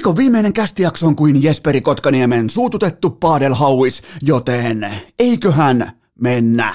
Viikon viimeinen kästijakso on kuin Jesperi Kotkaniemen suututettu paadelhauis, joten eiköhän mennä.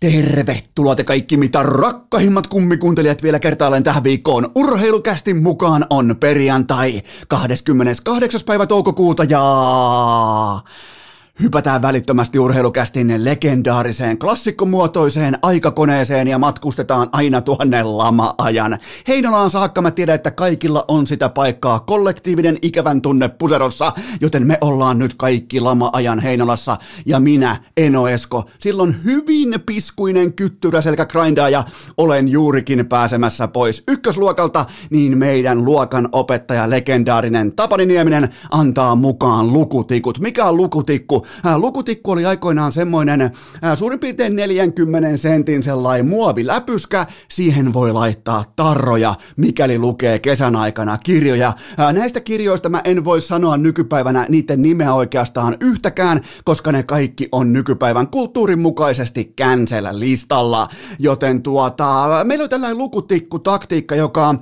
Tervetuloa te kaikki mitä rakkahimmat kummikuuntelijat vielä kertaalleen tähän viikkoon. Urheilukästin mukaan on perjantai 28. päivä toukokuuta ja Hypätään välittömästi urheilukästin legendaariseen klassikkomuotoiseen aikakoneeseen ja matkustetaan aina tuonne lama-ajan. Heinolaan saakka mä tiedän, että kaikilla on sitä paikkaa kollektiivinen ikävän tunne puserossa, joten me ollaan nyt kaikki lama-ajan Heinolassa ja minä, Eno Esko, silloin hyvin piskuinen kyttyrä selkä ja olen juurikin pääsemässä pois ykkösluokalta, niin meidän luokan opettaja legendaarinen Tapani Nieminen antaa mukaan lukutikut. Mikä on lukutikku? Lukutikku oli aikoinaan semmoinen suurin piirtein 40 sentin sellainen muoviläpyskä. Siihen voi laittaa tarroja, mikäli lukee kesän aikana kirjoja. Näistä kirjoista mä en voi sanoa nykypäivänä niiden nimeä oikeastaan yhtäkään, koska ne kaikki on nykypäivän kulttuurin mukaisesti cancel listalla. Joten tuota, meillä on tällainen lukutikku-taktiikka, joka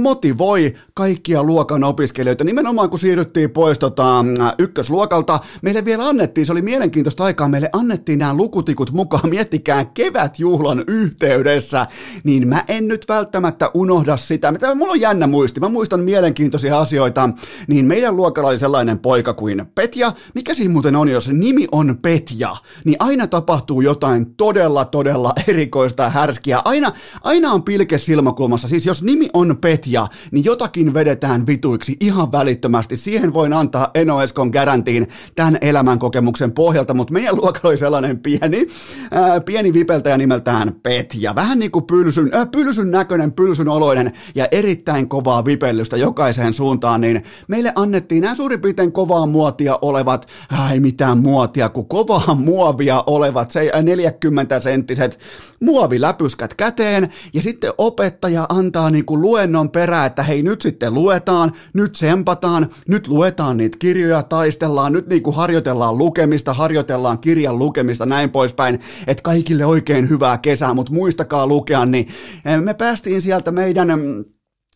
motivoi kaikkia luokan opiskelijoita. Nimenomaan kun siirryttiin pois tota, ykkösluokalta, meille vielä annettiin annettiin, se oli mielenkiintoista aikaa, meille annettiin nämä lukutikut mukaan, miettikää kevätjuhlan yhteydessä, niin mä en nyt välttämättä unohda sitä, mitä mulla on jännä muisti, mä muistan mielenkiintoisia asioita, niin meidän luokalla oli sellainen poika kuin Petja, mikä siinä muuten on, jos nimi on Petja, niin aina tapahtuu jotain todella, todella erikoista härskiä, aina, aina on pilke silmäkulmassa, siis jos nimi on Petja, niin jotakin vedetään vituiksi ihan välittömästi, siihen voin antaa Eno Eskon garantiin. Tämän elämän kokemuksen kokemuksen pohjalta, mutta meidän luokalla oli sellainen pieni, ää, pieni vipeltäjä nimeltään Petja. Vähän niin kuin pylsyn, ää, pylsyn näköinen, pylsyn oloinen ja erittäin kovaa vipellystä jokaiseen suuntaan, niin meille annettiin nämä suurin piirtein kovaa muotia olevat, ei mitään muotia, kuin kovaa muovia olevat, se 40 senttiset muoviläpyskät käteen, ja sitten opettaja antaa niin kuin luennon perään, että hei nyt sitten luetaan, nyt sempataan, nyt luetaan niitä kirjoja, taistellaan, nyt niin kuin harjoitellaan lukemista, harjoitellaan kirjan lukemista, näin poispäin, että kaikille oikein hyvää kesää, mutta muistakaa lukea, niin eh, me päästiin sieltä meidän mm,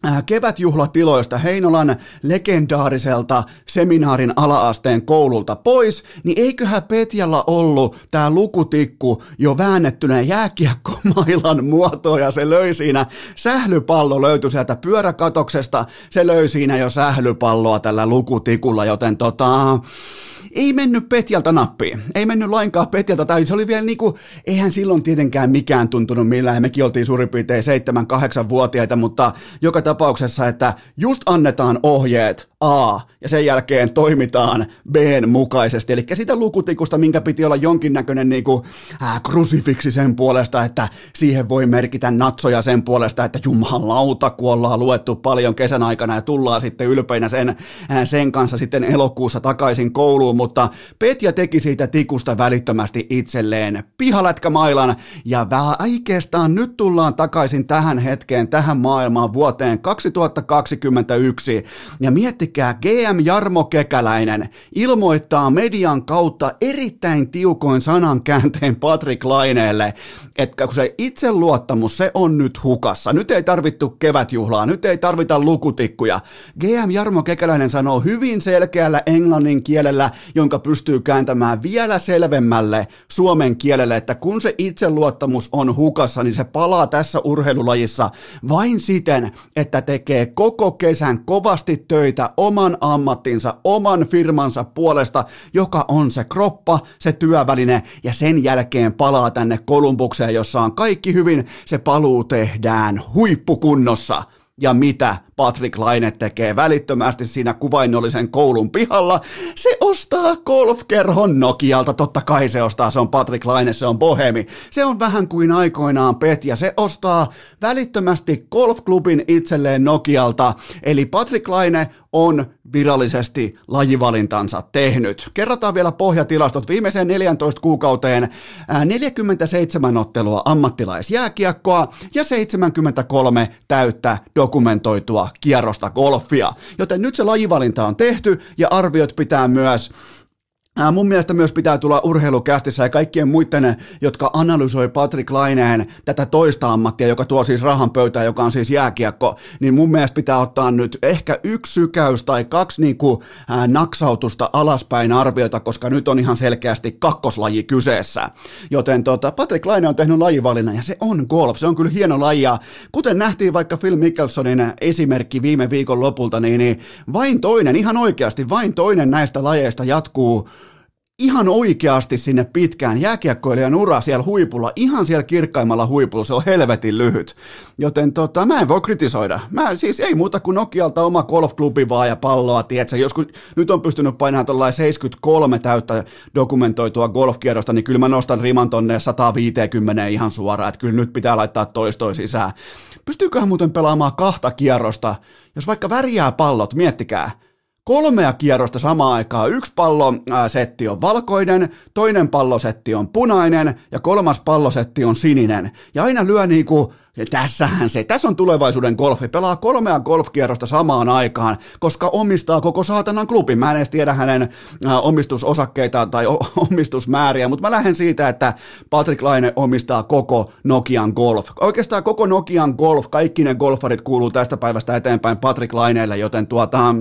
äh, kevätjuhlatiloista Heinolan legendaariselta seminaarin alaasteen koululta pois, niin eiköhän Petjalla ollut tämä lukutikku jo väännettynä jääkiekkomailan muotoa ja se löi siinä, sählypallo löytyi sieltä pyöräkatoksesta, se löi siinä jo sählypalloa tällä lukutikulla, joten tota, ei mennyt Petjalta nappiin. Ei mennyt lainkaan Petjalta. Tai se oli vielä niinku, eihän silloin tietenkään mikään tuntunut millään. Mekin oltiin suurin piirtein 7-8-vuotiaita, mutta joka tapauksessa, että just annetaan ohjeet A ja sen jälkeen toimitaan B mukaisesti. Eli sitä lukutikusta, minkä piti olla jonkinnäköinen niinku, äh, krusifiksi sen puolesta, että siihen voi merkitä natsoja sen puolesta, että jumalauta, kun ollaan luettu paljon kesän aikana ja tullaan sitten ylpeinä sen, äh, sen kanssa sitten elokuussa takaisin kouluun, mutta Petja teki siitä tikusta välittömästi itselleen pihalätkämailan. Ja oikeastaan nyt tullaan takaisin tähän hetkeen, tähän maailmaan vuoteen 2021 ja GM Jarmo Kekäläinen ilmoittaa median kautta erittäin tiukoin sanankäänteen Patrick Laineelle, että kun se itseluottamus, se on nyt hukassa. Nyt ei tarvittu kevätjuhlaa, nyt ei tarvita lukutikkuja. GM Jarmo Kekäläinen sanoo hyvin selkeällä englannin kielellä, jonka pystyy kääntämään vielä selvemmälle suomen kielelle, että kun se itseluottamus on hukassa, niin se palaa tässä urheilulajissa vain siten, että tekee koko kesän kovasti töitä oman ammattinsa, oman firmansa puolesta, joka on se kroppa, se työväline, ja sen jälkeen palaa tänne Kolumbukseen, jossa on kaikki hyvin, se paluu tehdään huippukunnossa. Ja mitä Patrick Laine tekee välittömästi siinä kuvainnollisen koulun pihalla? Se ostaa golfkerhon Nokialta, totta kai se ostaa, se on Patrick Laine, se on bohemi. Se on vähän kuin aikoinaan Petja, se ostaa välittömästi golfklubin itselleen Nokialta, eli Patrick Laine on virallisesti lajivalintansa tehnyt. Kerrataan vielä pohjatilastot viimeiseen 14 kuukauteen 47 ottelua ammattilaisjääkiekkoa ja 73 täyttä dokumentoitua kierrosta golfia. Joten nyt se lajivalinta on tehty ja arviot pitää myös mun mielestä myös pitää tulla urheilukästissä ja kaikkien muiden, jotka analysoi Patrick Laineen tätä toista ammattia, joka tuo siis rahan pöytään, joka on siis jääkiekko, niin mun mielestä pitää ottaa nyt ehkä yksi sykäys tai kaksi niinku, ää, naksautusta alaspäin arviota, koska nyt on ihan selkeästi kakkoslaji kyseessä. Joten tota, Patrick Laine on tehnyt lajivalinnan ja se on golf, se on kyllä hieno laji ja kuten nähtiin vaikka Phil Mickelsonin esimerkki viime viikon lopulta, niin, niin vain toinen, ihan oikeasti vain toinen näistä lajeista jatkuu ihan oikeasti sinne pitkään jääkiekkoilijan ura siellä huipulla, ihan siellä kirkkaimmalla huipulla, se on helvetin lyhyt. Joten tota, mä en voi kritisoida. Mä siis ei muuta kuin Nokialta oma golfklubi vaan ja palloa, tietsä. Joskus nyt on pystynyt painamaan tuollainen 73 täyttä dokumentoitua golfkierrosta, niin kyllä mä nostan riman tonne 150 ihan suoraan, että kyllä nyt pitää laittaa toistoi sisään. Pystyyköhän muuten pelaamaan kahta kierrosta, jos vaikka värjää pallot, miettikää, kolmea kierrosta samaan aikaan. Yksi pallosetti on valkoinen, toinen pallosetti on punainen ja kolmas pallosetti on sininen. Ja aina lyö niinku, ja tässähän se, tässä on tulevaisuuden golfi, pelaa kolmea golfkierrosta samaan aikaan, koska omistaa koko saatanan klubin. Mä en edes tiedä hänen omistusosakkeitaan tai omistusmääriä, mutta mä lähden siitä, että Patrick Laine omistaa koko Nokian Golf. Oikeastaan koko Nokian Golf, kaikki ne golfarit kuuluu tästä päivästä eteenpäin Patrick Laineelle, joten tuota,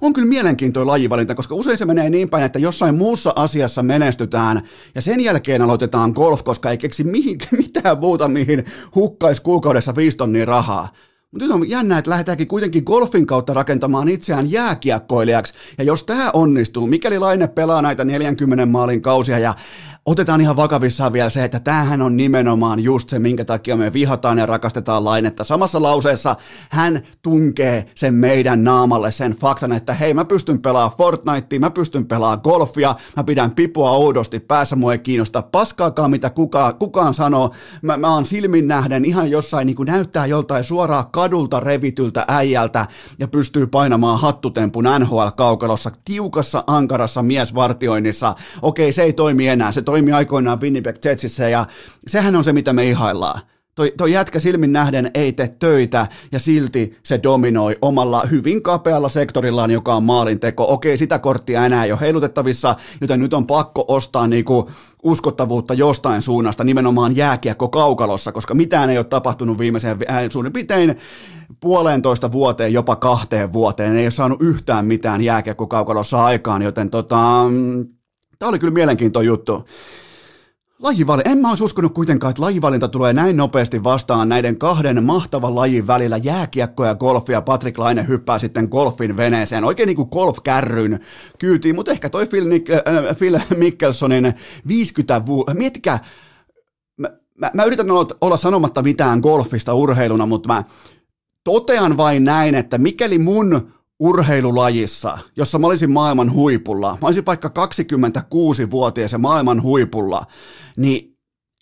on kyllä mielenkiintoinen lajivalinta, koska usein se menee niin päin, että jossain muussa asiassa menestytään ja sen jälkeen aloitetaan golf, koska ei keksi mihin, mitään muuta, mihin hukkaisi kuukaudessa viisi tonnia rahaa. Mutta nyt on jännä, että lähdetäänkin kuitenkin golfin kautta rakentamaan itseään jääkiekkoilijaksi. Ja jos tämä onnistuu, mikäli Laine pelaa näitä 40 maalin kausia ja otetaan ihan vakavissaan vielä se, että tämähän on nimenomaan just se, minkä takia me vihataan ja rakastetaan lainetta. Samassa lauseessa hän tunkee sen meidän naamalle sen faktan, että hei mä pystyn pelaamaan Fortnitea, mä pystyn pelaamaan golfia, mä pidän pipua oudosti, päässä mua ei kiinnosta paskaakaan mitä kuka, kukaan sanoo, mä, mä oon silmin nähden ihan jossain niin kuin näyttää joltain suoraan kadulta revityltä äijältä ja pystyy painamaan hattutempun NHL-kaukalossa tiukassa ankarassa miesvartioinnissa. Okei, se ei toimi enää, se toimi aikoinaan Winnipeg Jetsissä ja sehän on se, mitä me ihaillaan. Toi, toi jätkä silmin nähden ei tee töitä ja silti se dominoi omalla hyvin kapealla sektorillaan, joka on maalinteko. Okei, sitä korttia enää ei ole heilutettavissa, joten nyt on pakko ostaa niinku uskottavuutta jostain suunnasta, nimenomaan jääkiekko kaukalossa, koska mitään ei ole tapahtunut viimeiseen äh, suurin piirtein puolentoista vuoteen, jopa kahteen vuoteen. Ei ole saanut yhtään mitään jääkiekko kaukalossa aikaan, joten tota, Tämä oli kyllä mielenkiintoinen juttu. Lajivalinta. En mä olisi uskonut kuitenkaan, että lajivalinta tulee näin nopeasti vastaan näiden kahden mahtavan lajin välillä. Jääkiekko ja golfi ja Patrick Laine hyppää sitten golfin veneeseen. Oikein niin kuin golfkärryn kyytiin, mutta ehkä toi Phil, Nick, äh, Phil Mickelsonin 50 vuotta. Miettikää, mä, mä, mä yritän olla, olla sanomatta mitään golfista urheiluna, mutta mä totean vain näin, että mikäli mun urheilulajissa, jossa mä olisin maailman huipulla, mä olisin vaikka 26-vuotias ja maailman huipulla, niin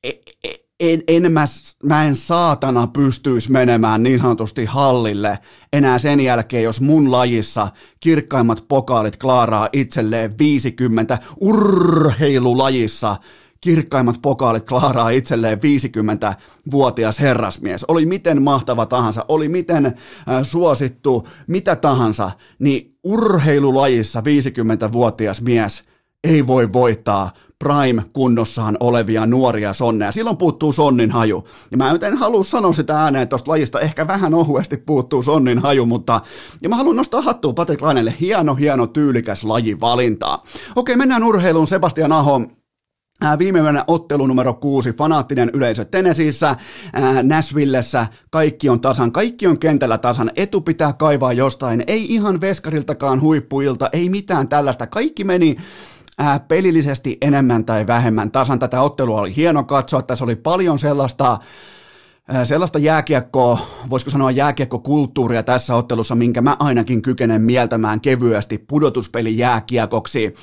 e, e, en, en mä, mä en saatana pystyisi menemään niin sanotusti hallille enää sen jälkeen, jos mun lajissa kirkkaimmat pokaalit klaaraa itselleen 50 urheilulajissa kirkkaimmat pokaalit klaaraa itselleen 50-vuotias herrasmies. Oli miten mahtava tahansa, oli miten äh, suosittu, mitä tahansa, niin urheilulajissa 50-vuotias mies ei voi voittaa prime-kunnossaan olevia nuoria sonneja. Silloin puuttuu sonnin haju. Ja mä en halua sanoa sitä ääneen tuosta lajista, ehkä vähän ohuesti puuttuu sonnin haju, mutta ja mä haluan nostaa hattua Patrick Lainelle. Hieno, hieno, tyylikäs lajivalinta. Okei, mennään urheiluun. Sebastian Aho Viime yönä ottelu numero kuusi, fanaattinen yleisö Tenesiissä, Nashvillessä, kaikki on tasan, kaikki on kentällä tasan, etu pitää kaivaa jostain, ei ihan veskariltakaan huippuilta, ei mitään tällaista, kaikki meni ää, pelillisesti enemmän tai vähemmän tasan. Tätä ottelua oli hieno katsoa, tässä oli paljon sellaista sellaista jääkiekkoa, voisiko sanoa jääkiekkokulttuuria tässä ottelussa, minkä mä ainakin kykenen mieltämään kevyesti pudotuspeli jääkiekoksi.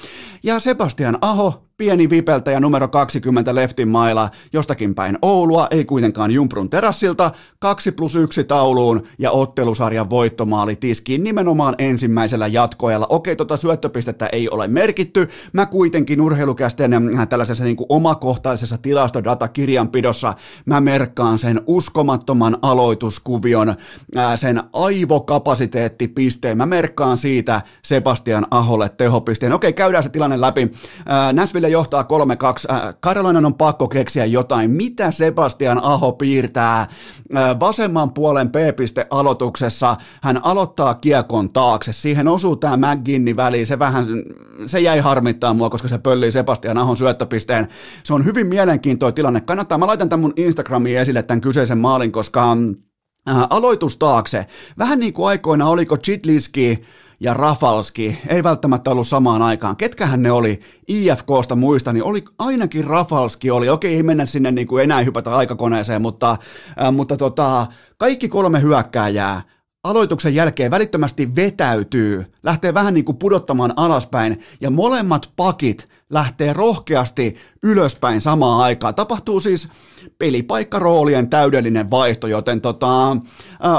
Ja Sebastian Aho Pieni vipeltäjä numero 20 leftin maila jostakin päin Oulua, ei kuitenkaan Jumprun terassilta, 2 plus 1 tauluun ja ottelusarjan voittomaali tiskiin nimenomaan ensimmäisellä jatkoajalla. Okei, tota syöttöpistettä ei ole merkitty, mä kuitenkin urheilukästen äh, tällaisessa niin kuin omakohtaisessa tilastodatakirjanpidossa mä merkkaan sen uskomattoman aloituskuvion, äh, sen aivokapasiteettipisteen, mä merkkaan siitä Sebastian Aholle tehopisteen. Okei, käydään se tilanne läpi. Ää, Nashville johtaa 3-2. Äh, Karolainen on pakko keksiä jotain. Mitä Sebastian Aho piirtää äh, vasemman puolen P-piste aloituksessa? Hän aloittaa kiekon taakse. Siihen osuu tämä McGinni väliin. Se vähän, se jäi harmittaa mua, koska se pöllii Sebastian Ahon syöttöpisteen. Se on hyvin mielenkiintoinen tilanne. Kannattaa, mä laitan tämän mun Instagramiin esille tämän kyseisen maalin, koska äh, aloitus taakse. Vähän niin kuin aikoina oliko Chitliski, ja Rafalski ei välttämättä ollut samaan aikaan. Ketkähän ne oli IFKsta muista, niin oli ainakin Rafalski oli. Okei, ei mennä sinne niin kuin enää hypätä aikakoneeseen, mutta, äh, mutta tota, kaikki kolme hyökkääjää aloituksen jälkeen välittömästi vetäytyy, lähtee vähän niin kuin pudottamaan alaspäin, ja molemmat pakit lähtee rohkeasti ylöspäin samaan aikaan. Tapahtuu siis pelipaikkaroolien täydellinen vaihto, joten tota,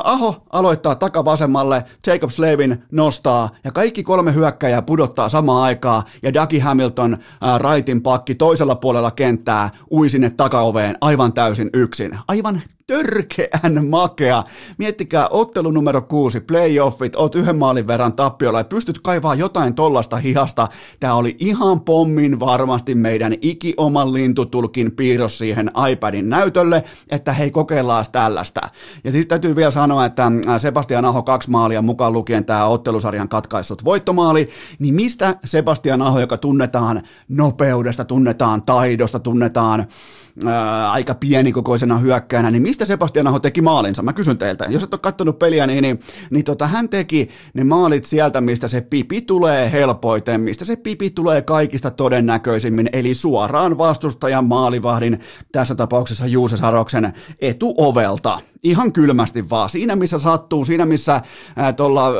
Aho aloittaa takavasemmalle, Jacob Slavin nostaa ja kaikki kolme hyökkäjää pudottaa samaan aikaan ja Dougie Hamilton ää, raitin pakki toisella puolella kenttää ui sinne takaoveen aivan täysin yksin. Aivan törkeän makea. Miettikää ottelu numero kuusi, playoffit, oot yhden maalin verran tappiolla ja pystyt kaivaa jotain tollasta hihasta. Tää oli ihan pommin varmasti meidän ikioman lintutulkin piirros siihen iPadin näytölle, että hei kokeillaan tällaista. Ja sitten täytyy vielä sanoa, että Sebastian Aho kaksi maalia mukaan lukien tämä ottelusarjan katkaissut voittomaali, niin mistä Sebastian Aho, joka tunnetaan nopeudesta, tunnetaan taidosta, tunnetaan ää, aika pienikokoisena hyökkäänä, niin mistä Sebastian Aho teki maalinsa? Mä kysyn teiltä. Jos et ole katsonut peliä, niin, niin, niin tota, hän teki ne maalit sieltä, mistä se pipi tulee helpoiten, mistä se pipi tulee kaikista todennäköisimmin, eli suoraan vastustajan maalivahdin, tässä tapauksessa Juuse Saroksen etuovelta ihan kylmästi vaan. Siinä missä sattuu, siinä missä tuolla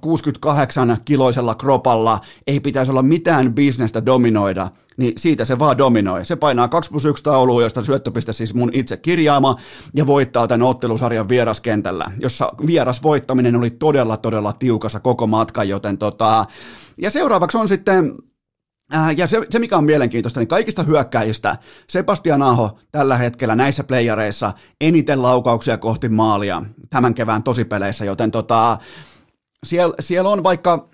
68 kiloisella kropalla ei pitäisi olla mitään bisnestä dominoida, niin siitä se vaan dominoi. Se painaa 2 plus 1 tauluun, josta syöttöpiste siis mun itse kirjaama, ja voittaa tämän ottelusarjan vieraskentällä, jossa vieras voittaminen oli todella, todella tiukassa koko matka, joten tota... Ja seuraavaksi on sitten Äh, ja se, se, mikä on mielenkiintoista, niin kaikista hyökkäjistä Sebastian Aho tällä hetkellä näissä playareissa eniten laukauksia kohti maalia tämän kevään tosipeleissä, joten tota, siellä, siellä on vaikka,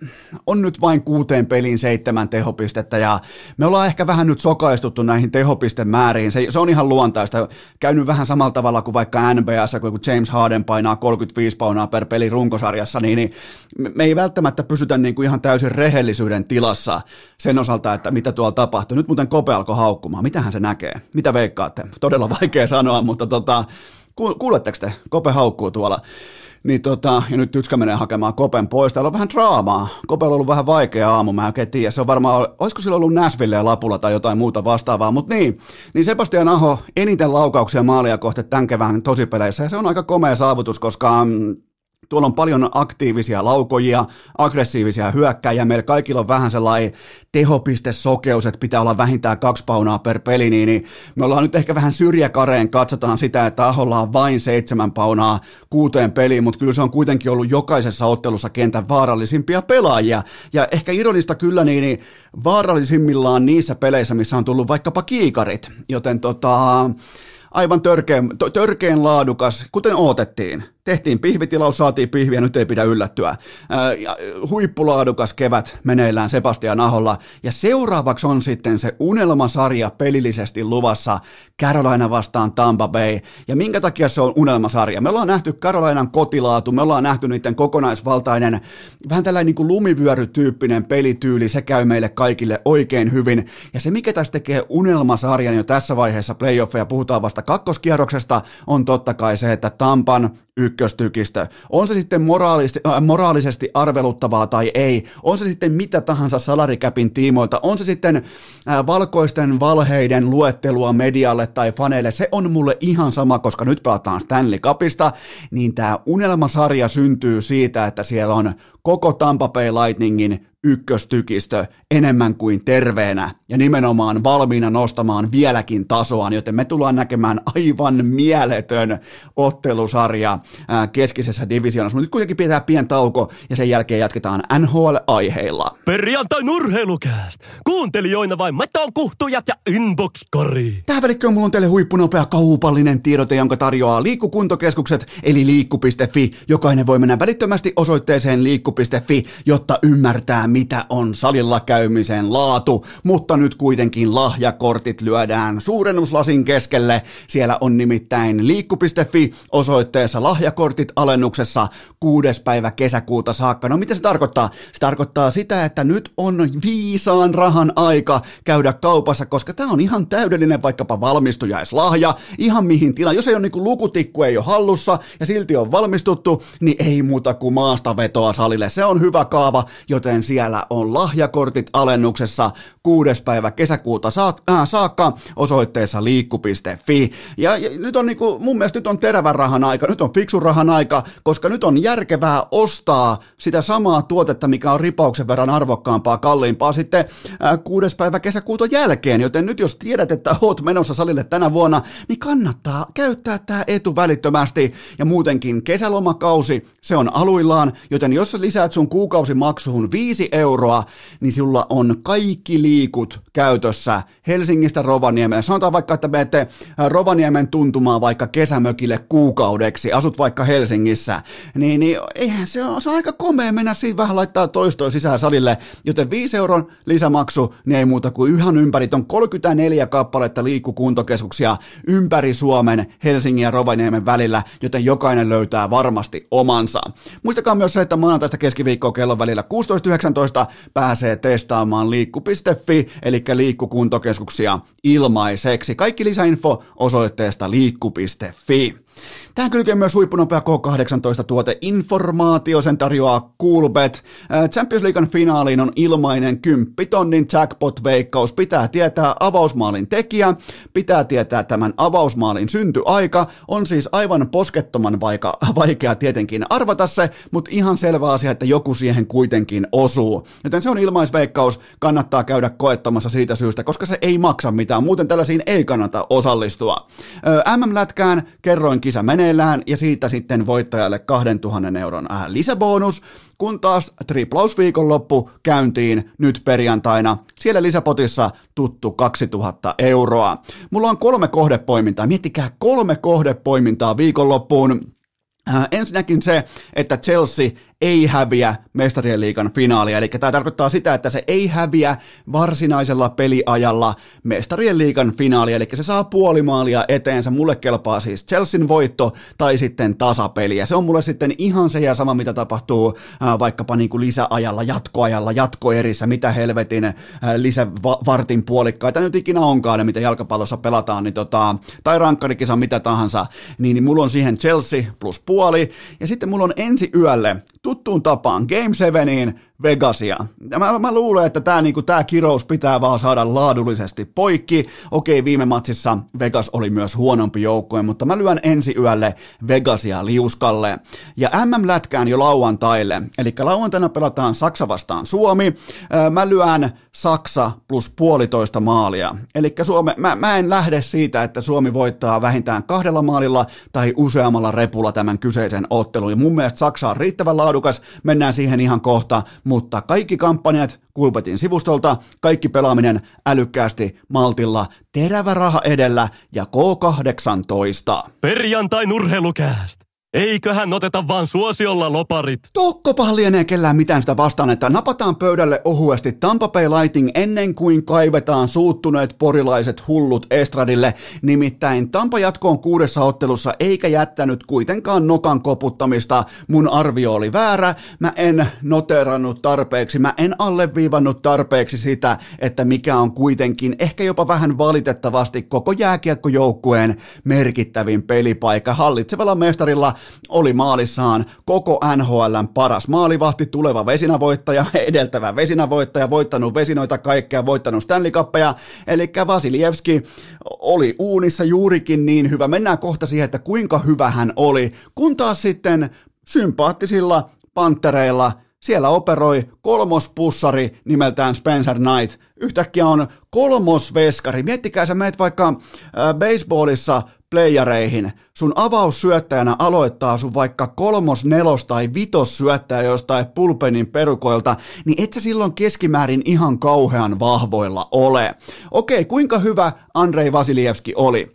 on nyt vain kuuteen peliin seitsemän tehopistettä ja me ollaan ehkä vähän nyt sokaistuttu näihin tehopistemääriin. Se, se on ihan luontaista. Käynyt vähän samalla tavalla kuin vaikka NBAssa, kun James Harden painaa 35 paunaa per peli runkosarjassa, niin, niin me ei välttämättä pysytä niin kuin ihan täysin rehellisyyden tilassa sen osalta, että mitä tuolla tapahtuu. Nyt muuten Kope alkoi haukkumaan. Mitähän se näkee? Mitä veikkaatte? Todella vaikea sanoa, mutta tota, kuuletteko te? Kope haukkuu tuolla. Niin tota, ja nyt Tytskä menee hakemaan Kopen pois. Täällä on vähän draamaa. Kopella on ollut vähän vaikea aamu, mä en oikein tiedä. Se on varmaan, olisiko sillä ollut Näsville ja Lapulla tai jotain muuta vastaavaa. Mutta niin, niin Sebastian Aho eniten laukauksia maalia kohti tämän kevään tosipeleissä. Ja se on aika komea saavutus, koska mm, Tuolla on paljon aktiivisia laukojia, aggressiivisia hyökkäjiä. Meillä kaikilla on vähän sellainen tehopistesokeus, että pitää olla vähintään kaksi paunaa per peli, niin, niin me ollaan nyt ehkä vähän syrjäkareen, katsotaan sitä, että Aholla on vain seitsemän paunaa kuuteen peliin, mutta kyllä se on kuitenkin ollut jokaisessa ottelussa kentän vaarallisimpia pelaajia. Ja ehkä ironista kyllä niin, niin vaarallisimmillaan niissä peleissä, missä on tullut vaikkapa kiikarit, joten tota, aivan törkeän, törkeän laadukas, kuten odotettiin tehtiin pihvitilaus, saatiin pihviä, nyt ei pidä yllättyä. Huippulaadukas kevät meneillään Sebastian Aholla. Ja seuraavaksi on sitten se unelmasarja pelillisesti luvassa Carolina vastaan Tampa Bay. Ja minkä takia se on unelmasarja? Me ollaan nähty Carolinan kotilaatu, me ollaan nähty niiden kokonaisvaltainen, vähän tällainen niin kuin lumivyörytyyppinen pelityyli, se käy meille kaikille oikein hyvin. Ja se, mikä tässä tekee unelmasarjan jo tässä vaiheessa playoffeja, puhutaan vasta kakkoskierroksesta, on totta kai se, että Tampan ykköstykistö. On se sitten moraalisesti, äh, moraalisesti arveluttavaa tai ei, on se sitten mitä tahansa salarikäpin tiimoilta, on se sitten äh, valkoisten valheiden luettelua medialle tai faneille, se on mulle ihan sama, koska nyt pelataan Stanley Cupista, niin tämä unelmasarja syntyy siitä, että siellä on koko Tampa Bay Lightningin ykköstykistö enemmän kuin terveenä ja nimenomaan valmiina nostamaan vieläkin tasoaan, joten me tullaan näkemään aivan mieletön ottelusarja keskisessä divisioonassa. Mutta nyt kuitenkin pitää pien tauko ja sen jälkeen jatketaan NHL-aiheilla. Perjantai urheilukääst! Kuuntelijoina vain Meton kuhtujat ja Inbox-kori. Tähän välikköön mulla on teille huippunopea kaupallinen tiedote, jonka tarjoaa liikkukuntokeskukset eli liikku.fi. Jokainen voi mennä välittömästi osoitteeseen liikku.fi, jotta ymmärtää, mitä on salilla käymisen laatu, mutta nyt kuitenkin lahjakortit lyödään suurennuslasin keskelle. Siellä on nimittäin liikku.fi osoitteessa lahjakortit alennuksessa kuudes päivä kesäkuuta saakka. No mitä se tarkoittaa? Se tarkoittaa sitä, että nyt on viisaan rahan aika käydä kaupassa, koska tämä on ihan täydellinen vaikkapa valmistujaislahja, ihan mihin tilaan. Jos ei ole niin lukutikku ei ole hallussa ja silti on valmistuttu, niin ei muuta kuin maasta vetoa salille. Se on hyvä kaava, joten siellä siellä on lahjakortit alennuksessa kuudes päivä kesäkuuta äh, saakka osoitteessa liikku.fi. Ja, ja nyt on niinku, mun mielestä nyt on terävän rahan aika, nyt on fiksun rahan aika, koska nyt on järkevää ostaa sitä samaa tuotetta, mikä on ripauksen verran arvokkaampaa, kalliimpaa sitten äh, kuudes päivä kesäkuuta jälkeen. Joten nyt jos tiedät, että oot menossa salille tänä vuonna, niin kannattaa käyttää tämä etu välittömästi. Ja muutenkin kesälomakausi, se on aluillaan, joten jos sä lisäät sun kuukausimaksuun 5 euroa, niin sulla on kaikki liikut käytössä Helsingistä Rovaniemelle. Sanotaan vaikka, että menette äh, Rovaniemen tuntumaan vaikka kesämökille kuukaudeksi, asut vaikka Helsingissä, niin, niin eihän se on, se on aika komea mennä siinä vähän laittaa toistoa sisään salille, joten 5 euron lisämaksu, niin ei muuta kuin yhden ympäri. On 34 kappaletta liikkukuntokeskuksia ympäri Suomen, Helsingin ja Rovaniemen välillä, joten jokainen löytää varmasti omansa. Muistakaa myös se, että maanantaista keskiviikkoa kellon välillä 16.19 pääsee testaamaan liikku.fi, eli liikkukuntokeskuksia ilmaiseksi. Kaikki lisäinfo osoitteesta liikku.fi. Tähän kylkee myös huippunopea K18-tuote informaatio, sen tarjoaa Coolbet. Champions Leaguean finaaliin on ilmainen 10 tonnin jackpot-veikkaus. Pitää tietää avausmaalin tekijä, pitää tietää tämän avausmaalin syntyaika. On siis aivan poskettoman vaika, vaikea tietenkin arvata se, mutta ihan selvä asia, että joku siihen kuitenkin osuu. Joten se on ilmaisveikkaus, kannattaa käydä koettamassa siitä syystä, koska se ei maksa mitään, muuten tällaisiin ei kannata osallistua. MM-lätkään kerroin kisa meneillään ja siitä sitten voittajalle 2000 euron äh, lisäbonus, kun taas triplausviikonloppu käyntiin nyt perjantaina. Siellä lisäpotissa tuttu 2000 euroa. Mulla on kolme kohdepoimintaa, miettikää kolme kohdepoimintaa viikonloppuun. Äh, ensinnäkin se, että Chelsea ei häviä mestarien liikan finaalia. Eli tämä tarkoittaa sitä, että se ei häviä varsinaisella peliajalla mestarien liikan finaalia. Eli se saa puoli maalia eteensä. Mulle kelpaa siis Chelsean voitto tai sitten tasapeli. Ja se on mulle sitten ihan se ja sama, mitä tapahtuu äh, vaikkapa niin kuin lisäajalla, jatkoajalla, jatkoerissä, mitä helvetin äh, lisävartin puolikkaita nyt ikinä onkaan, mitä jalkapallossa pelataan, niin tota, tai rankkarikisa, mitä tahansa, niin, niin mulla on siihen Chelsea plus puoli. Ja sitten mulla on ensi yölle tuttuun tapaan Game 7 Vegasia. Mä, mä luulen, että tämä niinku, tää kirous pitää vaan saada laadullisesti poikki. Okei, viime matsissa Vegas oli myös huonompi joukkue, mutta mä lyön ensi yölle Vegasia liuskalle. Ja MM-lätkään jo lauantaille, eli lauantaina pelataan Saksa vastaan Suomi. Mä lyön Saksa plus puolitoista maalia. Eli Suome, mä, mä en lähde siitä, että Suomi voittaa vähintään kahdella maalilla tai useammalla repulla tämän kyseisen ottelun. Ja mun mielestä Saksa on riittävän laadukas, mennään siihen ihan kohta, mutta kaikki kampanjat Kulpetin sivustolta, kaikki pelaaminen älykkäästi, maltilla, terävä raha edellä ja K18. Perjantai nurheilukääst! Eiköhän oteta vaan suosiolla loparit. Tokkopa lienee kellään mitään sitä vastaan, että napataan pöydälle ohuesti Tampa Bay Lighting ennen kuin kaivetaan suuttuneet porilaiset hullut estradille. Nimittäin Tampa jatkoon kuudessa ottelussa eikä jättänyt kuitenkaan nokan koputtamista. Mun arvio oli väärä. Mä en noterannut tarpeeksi, mä en alleviivannut tarpeeksi sitä, että mikä on kuitenkin ehkä jopa vähän valitettavasti koko jääkiekkojoukkueen merkittävin pelipaikka hallitsevalla mestarilla oli maalissaan koko NHLn paras maalivahti, tuleva vesinävoittaja, edeltävä vesinävoittaja, voittanut vesinoita kaikkea, voittanut Stanley Cupia, eli Vasilievski oli uunissa juurikin niin hyvä. Mennään kohta siihen, että kuinka hyvä hän oli, kun taas sitten sympaattisilla pantereilla siellä operoi kolmospussari nimeltään Spencer Knight. Yhtäkkiä on kolmosveskari. Miettikää, sä meet vaikka äh, baseballissa playereihin, sun avaussyöttäjänä aloittaa sun vaikka kolmos, nelos tai vitos syöttäjä jostain pulpenin perukoilta, niin et sä silloin keskimäärin ihan kauhean vahvoilla ole. Okei, kuinka hyvä Andrei Vasilievski oli?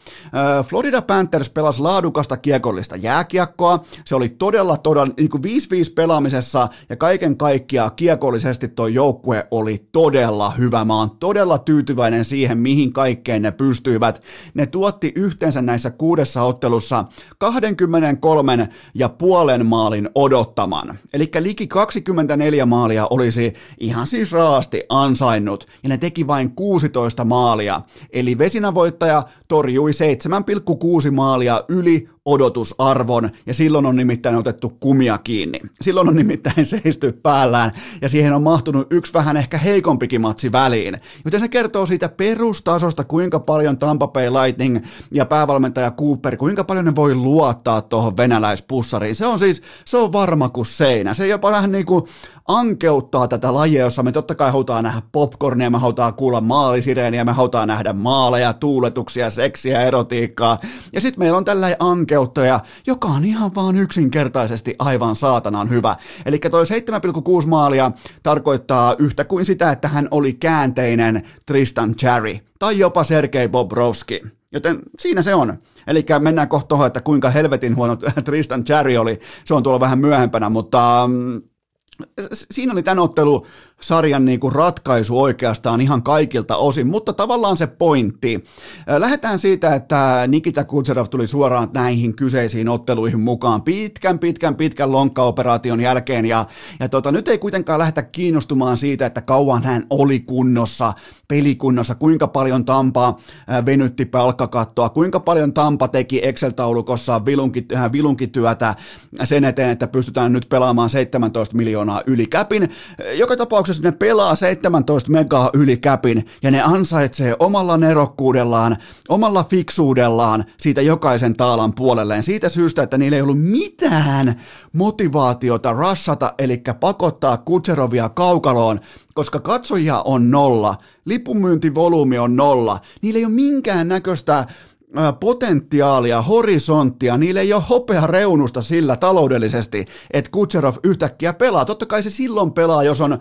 Florida Panthers pelasi laadukasta kiekollista jääkiekkoa. Se oli todella, todella niin kuin 5-5 pelaamisessa ja kaiken kaikkiaan kiekollisesti tuo joukkue oli todella hyvä. Mä oon todella tyytyväinen siihen, mihin kaikkeen ne pystyivät. Ne tuotti yhteensä näissä kuudessa ottelussa tuossa 23 ja puolen maalin odottaman. Eli liki 24 maalia olisi ihan siis raasti ansainnut, ja ne teki vain 16 maalia. Eli vesinävoittaja torjui 7,6 maalia yli odotusarvon, ja silloin on nimittäin otettu kumia kiinni. Silloin on nimittäin seisty päällään, ja siihen on mahtunut yksi vähän ehkä heikompikin matsi väliin. Joten se kertoo siitä perustasosta, kuinka paljon Tampa Bay Lightning ja päävalmentaja Cooper, kuinka paljon ne voi luottaa tuohon venäläispussariin. Se on siis, se on varma kuin seinä. Se jopa vähän niin kuin ankeuttaa tätä lajia, jossa me totta kai halutaan nähdä popcornia, me halutaan kuulla maalisireeniä, me halutaan nähdä maaleja, tuuletuksia, seksiä, erotiikkaa. Ja sitten meillä on tällainen ankeuttoja, joka on ihan vaan yksinkertaisesti aivan saatanan hyvä. Eli toi 7,6 maalia tarkoittaa yhtä kuin sitä, että hän oli käänteinen Tristan Cherry tai jopa Sergei Bobrovski. Joten siinä se on. Eli mennään kohta tuohon, että kuinka helvetin huono Tristan Cherry oli. Se on tuolla vähän myöhempänä, mutta mm, siinä oli tämän ottelu sarjan niin kuin ratkaisu oikeastaan ihan kaikilta osin, mutta tavallaan se pointti. Lähdetään siitä, että Nikita Kutserov tuli suoraan näihin kyseisiin otteluihin mukaan pitkän, pitkän, pitkän lonkkaoperaation jälkeen, ja, ja tota, nyt ei kuitenkaan lähdetä kiinnostumaan siitä, että kauan hän oli kunnossa, pelikunnossa, kuinka paljon Tampa venytti palkkakattoa, kuinka paljon Tampa teki Excel-taulukossa vilunki, vilunkityötä sen eteen, että pystytään nyt pelaamaan 17 miljoonaa yli käpin. Joka tapauksessa tapauksessa ne pelaa 17 megaa yli käpin ja ne ansaitsee omalla nerokkuudellaan, omalla fiksuudellaan siitä jokaisen taalan puolelleen. Siitä syystä, että niillä ei ollut mitään motivaatiota rassata, eli pakottaa Kutserovia kaukaloon, koska katsojia on nolla, lipunmyyntivolyymi on nolla, niillä ei ole minkään näköistä potentiaalia, horisonttia, niillä ei ole hopea reunusta sillä taloudellisesti, että Kutserov yhtäkkiä pelaa. Totta kai se silloin pelaa, jos on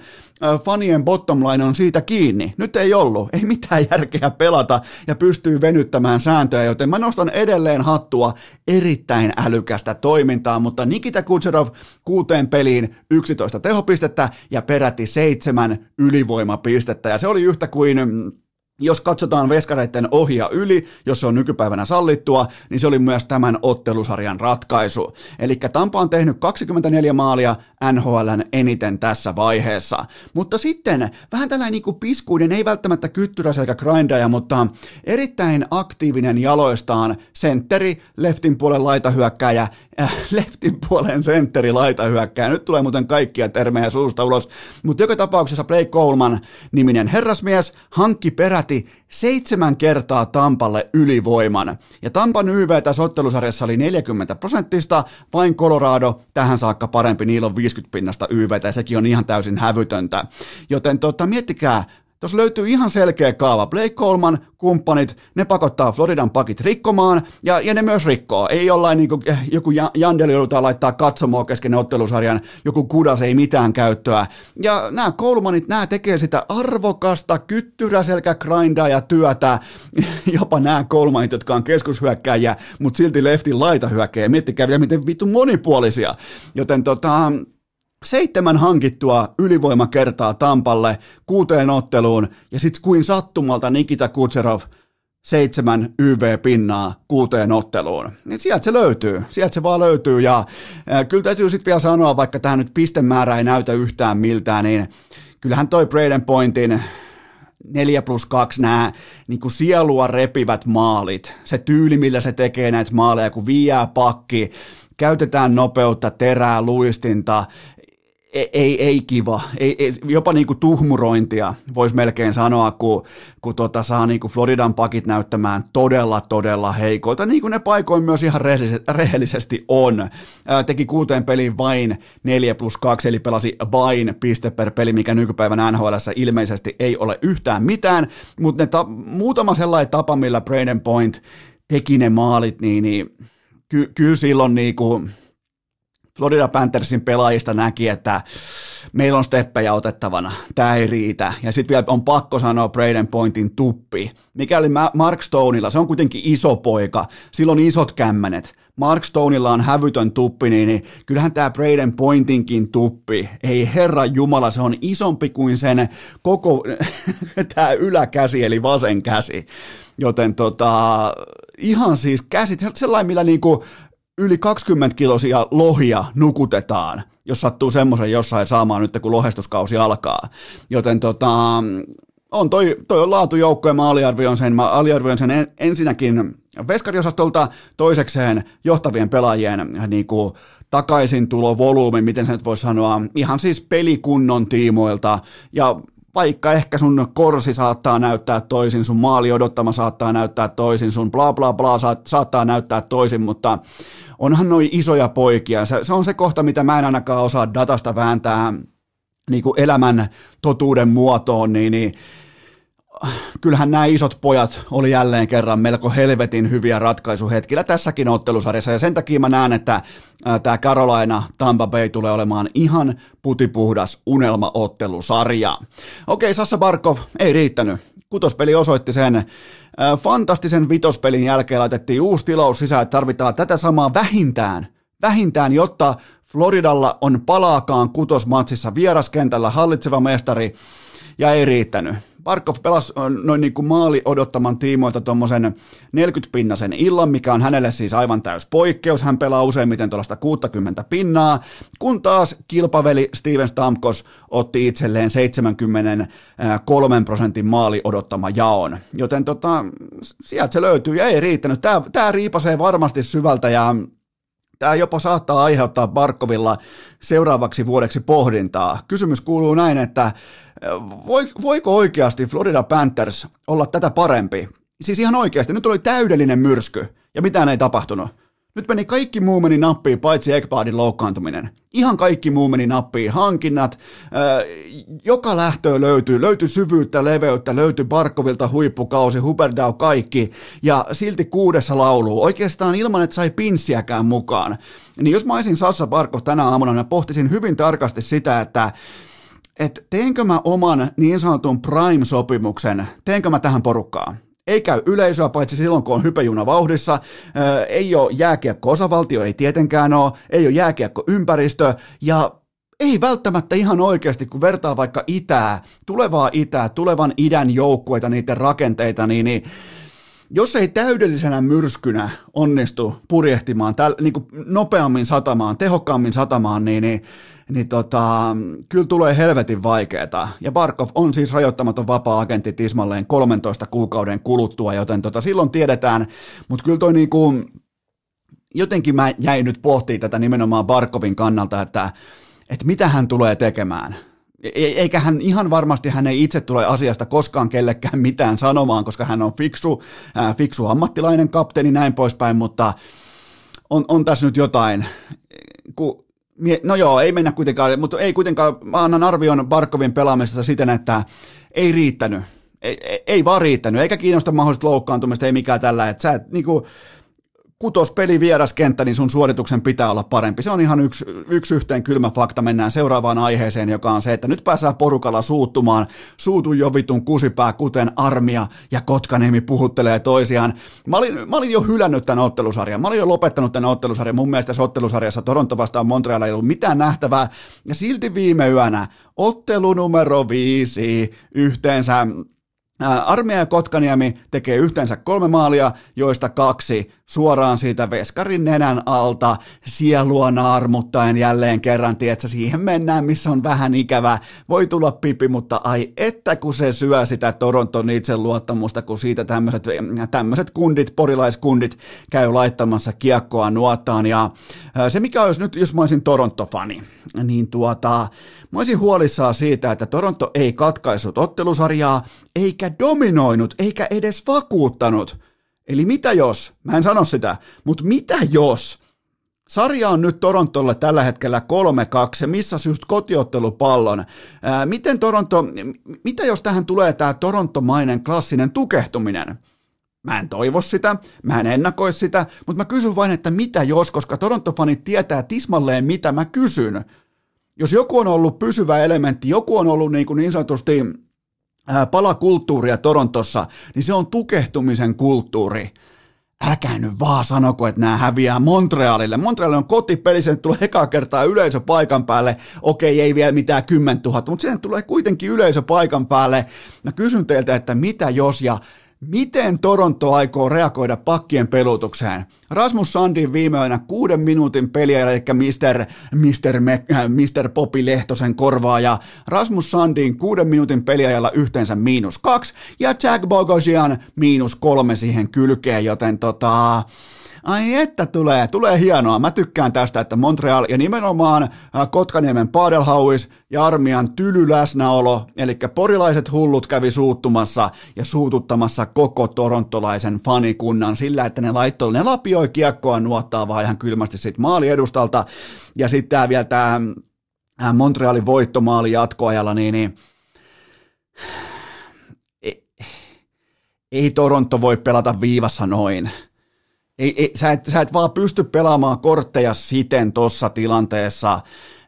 fanien bottom line on siitä kiinni. Nyt ei ollut, ei mitään järkeä pelata ja pystyy venyttämään sääntöjä, joten mä nostan edelleen hattua erittäin älykästä toimintaa, mutta Nikita Kutserov kuuteen peliin 11 tehopistettä ja peräti seitsemän ylivoimapistettä ja se oli yhtä kuin mm, jos katsotaan veskareiden ohja yli, jos se on nykypäivänä sallittua, niin se oli myös tämän ottelusarjan ratkaisu. Eli Tampa on tehnyt 24 maalia NHLn eniten tässä vaiheessa. Mutta sitten vähän tällainen niin kuin piskuinen, ei välttämättä kyttyräselkä grindaja, mutta erittäin aktiivinen jaloistaan sentteri, leftin puolen laitahyökkääjä, äh, leftin puolen sentteri laitahyökkääjä. Nyt tulee muuten kaikkia termejä suusta ulos, mutta joka tapauksessa Blake Coleman niminen herrasmies hankki peräti seitsemän kertaa Tampalle ylivoiman. Ja Tampan YV tässä ottelusarjassa oli 40 prosenttista, vain Colorado tähän saakka parempi, niillä on 50 pinnasta YV, ja sekin on ihan täysin hävytöntä. Joten tota, miettikää, Tuossa löytyy ihan selkeä kaava. Blake Coleman, kumppanit, ne pakottaa Floridan pakit rikkomaan, ja, ja ne myös rikkoo. Ei jollain niin kuin, eh, joku Jandeli joudutaan laittaa katsomoa kesken ottelusarjan, joku kudas ei mitään käyttöä. Ja nämä Colemanit, nämä tekee sitä arvokasta, kyttyräselkä grindaa ja työtä. Jopa nämä Colemanit, jotka on keskushyökkäjiä, mutta silti leftin laita hyökkää. Miettikää vielä, miten vittu monipuolisia. Joten tota, seitsemän hankittua ylivoimakertaa Tampalle kuuteen otteluun ja sitten kuin sattumalta Nikita Kutserov seitsemän YV-pinnaa kuuteen otteluun. Niin sieltä se löytyy, sieltä se vaan löytyy ja äh, kyllä täytyy sitten vielä sanoa, vaikka tämä nyt pistemäärä ei näytä yhtään miltään, niin kyllähän toi Braden Pointin 4 plus 2 nämä niin kuin sielua repivät maalit, se tyyli, millä se tekee näitä maaleja, kun viiää pakki, käytetään nopeutta, terää, luistinta, ei, ei, kiva, ei, ei, jopa niin kuin tuhmurointia voisi melkein sanoa, kun, kun tota saa niin kuin Floridan pakit näyttämään todella, todella heikoilta, niin kuin ne paikoin myös ihan rehellisesti on. Ää, teki kuuteen peliin vain 4 plus 2, eli pelasi vain piste per peli, mikä nykypäivän NHL ilmeisesti ei ole yhtään mitään, mutta ne ta- muutama sellainen tapa, millä Braden Point teki ne maalit, niin, niin ky- kyllä silloin niin kuin, Florida Panthersin pelaajista näki, että meillä on steppejä otettavana, tämä ei riitä. Ja sitten vielä on pakko sanoa Braden Pointin tuppi. Mikäli Mark Stoneilla, se on kuitenkin iso poika, sillä on isot kämmenet. Mark Stoneilla on hävytön tuppi, niin, niin kyllähän tämä Braden Pointinkin tuppi, ei herra jumala, se on isompi kuin sen koko tämä yläkäsi, eli vasen käsi. Joten tota, ihan siis käsit, sellainen, millä niinku yli 20 kilosia lohia nukutetaan, jos sattuu semmoisen jossain saamaan nyt, kun lohestuskausi alkaa. Joten tota, on toi, toi on laatujoukko ja mä aliarvioin sen, mä aliarvioin sen en, ensinnäkin veskariosastolta, toisekseen johtavien pelaajien niin kuin, takaisin tulo volyymi, miten se nyt voi sanoa, ihan siis pelikunnon tiimoilta, ja vaikka ehkä sun korsi saattaa näyttää toisin, sun maali odottama saattaa näyttää toisin, sun bla bla bla saattaa näyttää toisin, mutta onhan noin isoja poikia. Se, se on se kohta, mitä mä en ainakaan osaa datasta vääntää niin kuin elämän totuuden muotoon, niin, niin kyllähän nämä isot pojat oli jälleen kerran melko helvetin hyviä ratkaisuhetkillä tässäkin ottelusarjassa, ja sen takia mä näen, että tämä Carolina Tampa Bay tulee olemaan ihan putipuhdas unelmaottelusarja. Okei, Sassa Barkov ei riittänyt. Kutospeli osoitti sen. Fantastisen vitospelin jälkeen laitettiin uusi tilaus sisään, että tarvitaan tätä samaa vähintään, vähintään, jotta Floridalla on palaakaan kutosmatsissa vieraskentällä hallitseva mestari, ja ei riittänyt Barkov pelasi noin niin kuin maali odottaman tiimoilta tuommoisen 40-pinnasen illan, mikä on hänelle siis aivan täys poikkeus. Hän pelaa useimmiten tuollaista 60 pinnaa, kun taas kilpaveli Steven Stamkos otti itselleen 73 prosentin maali odottama jaon. Joten tota, sieltä se löytyy ja ei riittänyt. Tämä, tämä riipasee varmasti syvältä ja Tämä jopa saattaa aiheuttaa Barkovilla seuraavaksi vuodeksi pohdintaa. Kysymys kuuluu näin, että voiko oikeasti Florida Panthers olla tätä parempi? Siis ihan oikeasti, nyt oli täydellinen myrsky ja mitään ei tapahtunut. Nyt meni kaikki muu meni nappiin, paitsi Ekbladin loukkaantuminen. Ihan kaikki muu meni nappiin. Hankinnat, joka lähtöä löytyy. Löytyi syvyyttä, leveyttä, löytyi Barkovilta huippukausi, Huberdau kaikki. Ja silti kuudessa laulu. Oikeastaan ilman, että sai pinssiäkään mukaan. Niin jos mä olisin Sassa Barkov tänä aamuna, mä pohtisin hyvin tarkasti sitä, että että teenkö mä oman niin sanotun Prime-sopimuksen, teenkö mä tähän porukkaan? Ei käy yleisöä, paitsi silloin, kun on hypejuna vauhdissa. ei ole jääkiekko-osavaltio, ei tietenkään ole. Ei ole jääkiekko-ympäristö. Ja ei välttämättä ihan oikeasti, kun vertaa vaikka itää, tulevaa itää, tulevan idän joukkueita, niiden rakenteita, niin, niin jos ei täydellisenä myrskynä onnistu purjehtimaan täl, niin kuin nopeammin satamaan, tehokkaammin satamaan, niin, niin niin tota, kyllä tulee helvetin vaikeeta. Ja Barkov on siis rajoittamaton vapaa-agentti tismalleen 13 kuukauden kuluttua, joten tota, silloin tiedetään, mutta kyllä toi niinku, jotenkin mä jäin nyt pohtimaan tätä nimenomaan Barkovin kannalta, että, että mitä hän tulee tekemään. E-, eikä hän ihan varmasti hän ei itse tule asiasta koskaan kellekään mitään sanomaan, koska hän on fiksu, ää, fiksu ammattilainen kapteeni näin poispäin, mutta on, on tässä nyt jotain, kun No joo, ei mennä kuitenkaan, mutta ei kuitenkaan, mä annan arvion Barkovin pelaamisesta siten, että ei riittänyt. Ei, ei vaan riittänyt, eikä kiinnosta mahdollista loukkaantumista, ei mikään tällä, että sä et, niin kuin, kutospeli vieraskenttä, niin sun suorituksen pitää olla parempi. Se on ihan yksi, yksi yhteen kylmä fakta. Mennään seuraavaan aiheeseen, joka on se, että nyt pääsee porukalla suuttumaan. Suutu jo vitun kusipää, kuten Armia ja Kotkaniemi puhuttelee toisiaan. Mä olin, mä olin jo hylännyt tämän ottelusarjan. Mä olin jo lopettanut tämän ottelusarjan. Mun mielestä tässä ottelusarjassa Toronto vastaan Montreal ei ollut mitään nähtävää. Ja silti viime yönä ottelu numero viisi yhteensä Armia ja Kotkaniemi tekee yhteensä kolme maalia, joista kaksi suoraan siitä veskarin nenän alta, sielua naarmuttaen jälleen kerran, tietsä, siihen mennään, missä on vähän ikävä, voi tulla pipi, mutta ai että kun se syö sitä Toronton itseluottamusta, kun siitä tämmöiset, tämmöiset kundit, porilaiskundit käy laittamassa kiekkoa nuottaan, ja se mikä olisi nyt, jos mä olisin Toronto-fani, niin tuota, mä olisin huolissaan siitä, että Toronto ei katkaissut ottelusarjaa, eikä dominoinut, eikä edes vakuuttanut, Eli mitä jos, mä en sano sitä, mutta mitä jos Sarja on nyt Torontolle tällä hetkellä 3-2, se missasi just kotiottelupallon. Ää, miten Toronto, mitä jos tähän tulee tämä Torontomainen klassinen tukehtuminen? Mä en toivo sitä, mä en ennakoi sitä, mutta mä kysyn vain, että mitä jos, koska Toronto-fanit tietää tismalleen, mitä mä kysyn. Jos joku on ollut pysyvä elementti, joku on ollut niin, kuin niin sanotusti palakulttuuria Torontossa, niin se on tukehtumisen kulttuuri. Älkää nyt vaan sanoko, että nämä häviää Montrealille. Montreal on kotipeli, sen tulee eka kertaa yleisö paikan päälle. Okei, ei vielä mitään 10 000, mutta sen tulee kuitenkin yleisö paikan päälle. Mä kysyn teiltä, että mitä jos ja Miten Toronto aikoo reagoida pakkien pelutukseen? Rasmus Sandin viimeinen kuuden minuutin peliä, eli Mr. Mr. Me, Mr. Popi Lehtosen korvaaja. Rasmus Sandin kuuden minuutin peliajalla yhteensä miinus kaksi, ja Jack Bogosian miinus kolme siihen kylkeen, joten tota, Ai että tulee, tulee hienoa. Mä tykkään tästä, että Montreal ja nimenomaan äh, Kotkaniemen Padelhauis ja armian tyly läsnäolo, eli porilaiset hullut kävi suuttumassa ja suututtamassa koko torontolaisen fanikunnan sillä, että ne laittoi, ne lapioi kiekkoa nuottaa vaan ihan kylmästi sit maali edustalta. Ja sitten tää vielä tämä äh, Montrealin voittomaali jatkoajalla, niin, niin ei Toronto voi pelata viivassa noin ei, ei, sä, et, sä et vaan pysty pelaamaan kortteja siten tuossa tilanteessa,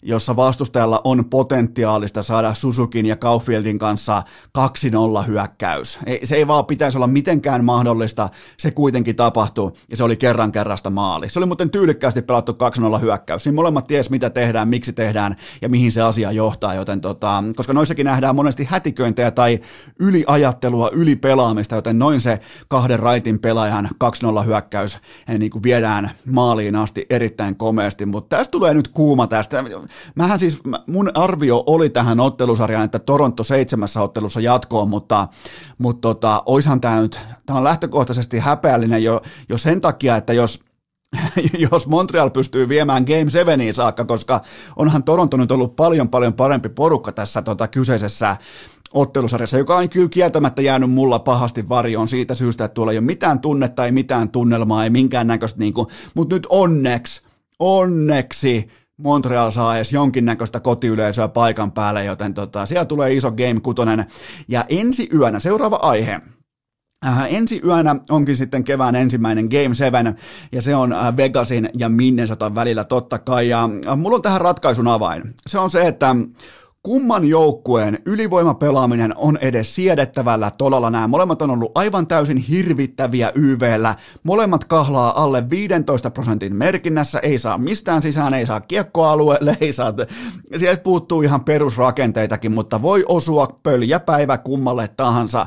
jossa vastustajalla on potentiaalista saada Suzukin ja Kaufieldin kanssa 2-0 hyökkäys. Ei, se ei vaan pitäisi olla mitenkään mahdollista, se kuitenkin tapahtui ja se oli kerran kerrasta maali. Se oli muuten tyylikkäästi pelattu 2-0 hyökkäys. Siinä molemmat ties mitä tehdään, miksi tehdään ja mihin se asia johtaa, joten tota, koska noissakin nähdään monesti hätiköintejä tai yliajattelua, ylipelaamista, joten noin se kahden raitin pelaajan 2-0 hyökkäys niin kuin viedään maaliin asti erittäin komeasti, mutta tästä tulee nyt kuuma tästä mähän siis, mun arvio oli tähän ottelusarjaan, että Toronto seitsemässä ottelussa jatkoon, mutta, mutta tota, oishan tämä nyt, tämä on lähtökohtaisesti häpeällinen jo, jo sen takia, että jos jos Montreal pystyy viemään Game 7 saakka, koska onhan Toronto nyt ollut paljon paljon parempi porukka tässä tota, kyseisessä ottelusarjassa, joka on kyllä kieltämättä jäänyt mulla pahasti varjoon siitä syystä, että tuolla ei ole mitään tunnetta, ei mitään tunnelmaa, ei minkäännäköistä, niin kuin, mutta nyt onneksi, onneksi Montreal saa edes jonkinnäköistä kotiyleisöä paikan päälle, joten tota, siellä tulee iso Game 6. Ja ensi yönä, seuraava aihe, Äh, ensi yönä onkin sitten kevään ensimmäinen Game 7, ja se on äh, Vegasin ja Minnesotan välillä totta kai, ja äh, mulla on tähän ratkaisun avain. Se on se, että kumman joukkueen ylivoimapelaaminen on edes siedettävällä tolalla. Nämä molemmat on ollut aivan täysin hirvittäviä YVllä. Molemmat kahlaa alle 15 prosentin merkinnässä, ei saa mistään sisään, ei saa kiekkoalueelle, ei saa... Sieltä puuttuu ihan perusrakenteitakin, mutta voi osua pöljäpäivä kummalle tahansa.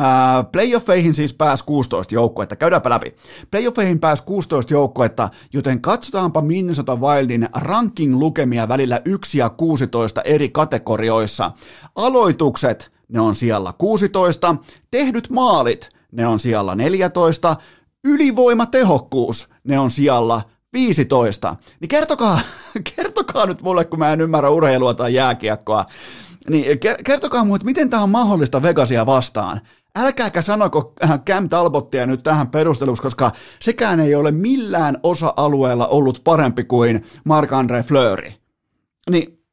Äh, playoffeihin siis pääsi 16 joukkuetta, käydäänpä läpi. Playoffeihin pääsi 16 joukkuetta, joten katsotaanpa Minnesota Wildin ranking-lukemia välillä 1 ja 16 eri kategorioissa. Aloitukset, ne on siellä 16, tehdyt maalit, ne on siellä 14, ylivoimatehokkuus, ne on siellä 15. Niin kertokaa, kertokaa nyt mulle, kun mä en ymmärrä urheilua tai jääkiekkoa, niin kertokaa mulle, että miten tämä on mahdollista Vegasia vastaan. Älkääkä sanoko äh, Cam Talbottia nyt tähän perusteluksi, koska sekään ei ole millään osa-alueella ollut parempi kuin Marc-André Fleury. Niin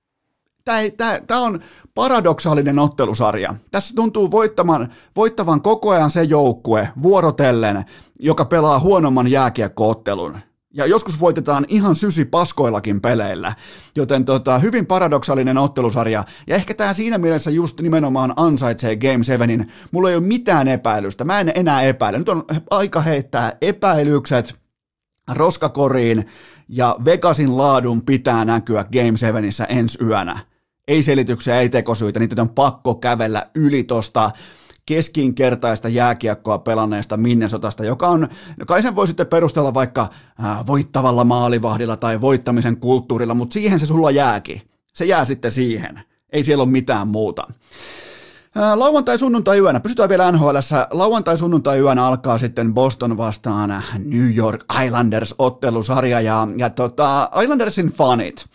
Tämä on paradoksaalinen ottelusarja. Tässä tuntuu voittavan, voittavan koko ajan se joukkue vuorotellen, joka pelaa huonomman jääkiekkoottelun ja joskus voitetaan ihan sysi paskoillakin peleillä, joten tota, hyvin paradoksaalinen ottelusarja, ja ehkä tämä siinä mielessä just nimenomaan ansaitsee Game 7, mulla ei ole mitään epäilystä, mä en enää epäile, nyt on aika heittää epäilykset roskakoriin, ja Vegasin laadun pitää näkyä Game 7 ensi yönä. Ei selityksiä, ei tekosyitä, niitä on pakko kävellä yli tosta keskinkertaista jääkiekkoa pelanneesta Minnesotasta, joka on, kai sen voi sitten perustella vaikka äh, voittavalla maalivahdilla tai voittamisen kulttuurilla, mutta siihen se sulla jääkin. Se jää sitten siihen. Ei siellä ole mitään muuta. Lauantai-sunnuntai-yönä, pysytään vielä nhl lauantai-sunnuntai-yönä alkaa sitten Boston vastaan New York Islanders-ottelusarja ja, ja tota, Islandersin fanit.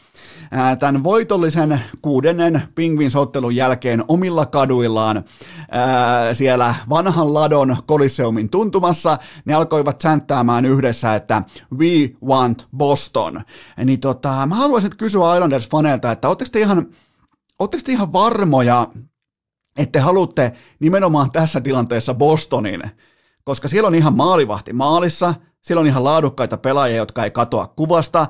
Tämän voitollisen kuudennen Penguins-ottelun jälkeen omilla kaduillaan ää, siellä vanhan ladon Coliseumin tuntumassa, ne alkoivat sänttäämään yhdessä, että we want Boston. Niin tota, mä haluaisin kysyä Islanders-faneilta, että ootteko te ihan, ootteko te ihan varmoja, että haluatte nimenomaan tässä tilanteessa Bostonin, koska siellä on ihan maalivahti maalissa, siellä on ihan laadukkaita pelaajia, jotka ei katoa kuvasta.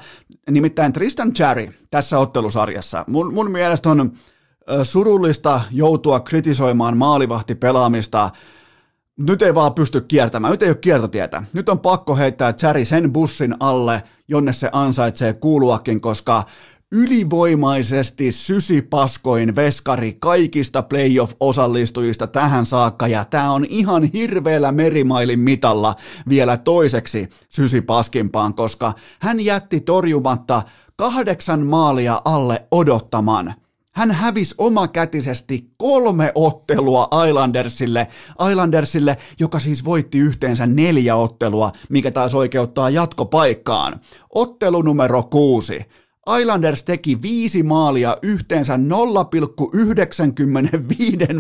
Nimittäin Tristan Cherry tässä ottelusarjassa. Mun, mun mielestä on surullista joutua kritisoimaan maalivahtipelaamista. Nyt ei vaan pysty kiertämään, nyt ei ole kiertotietä. Nyt on pakko heittää Cherry sen bussin alle, jonne se ansaitsee kuuluakin, koska ylivoimaisesti sysipaskoin veskari kaikista playoff-osallistujista tähän saakka, ja tämä on ihan hirveällä merimailin mitalla vielä toiseksi sysipaskimpaan, koska hän jätti torjumatta kahdeksan maalia alle odottaman. Hän hävisi omakätisesti kolme ottelua Islandersille, Islandersille, joka siis voitti yhteensä neljä ottelua, mikä taas oikeuttaa jatkopaikkaan. Ottelu numero kuusi. Islanders teki viisi maalia yhteensä 0,95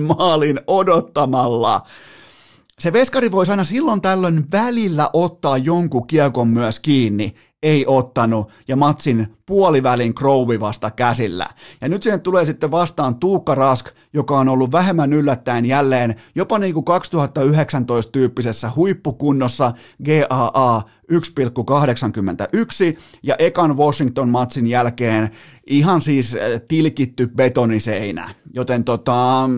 maalin odottamalla. Se veskari voisi aina silloin tällöin välillä ottaa jonkun kiekon myös kiinni, ei ottanut, ja matsin puolivälin Crowe vasta käsillä. Ja nyt siihen tulee sitten vastaan Tuukka Rask, joka on ollut vähemmän yllättäen jälleen jopa niin kuin 2019 tyyppisessä huippukunnossa GAA 1,81, ja ekan Washington-matsin jälkeen ihan siis äh, tilkitty betoniseinä. Joten tota,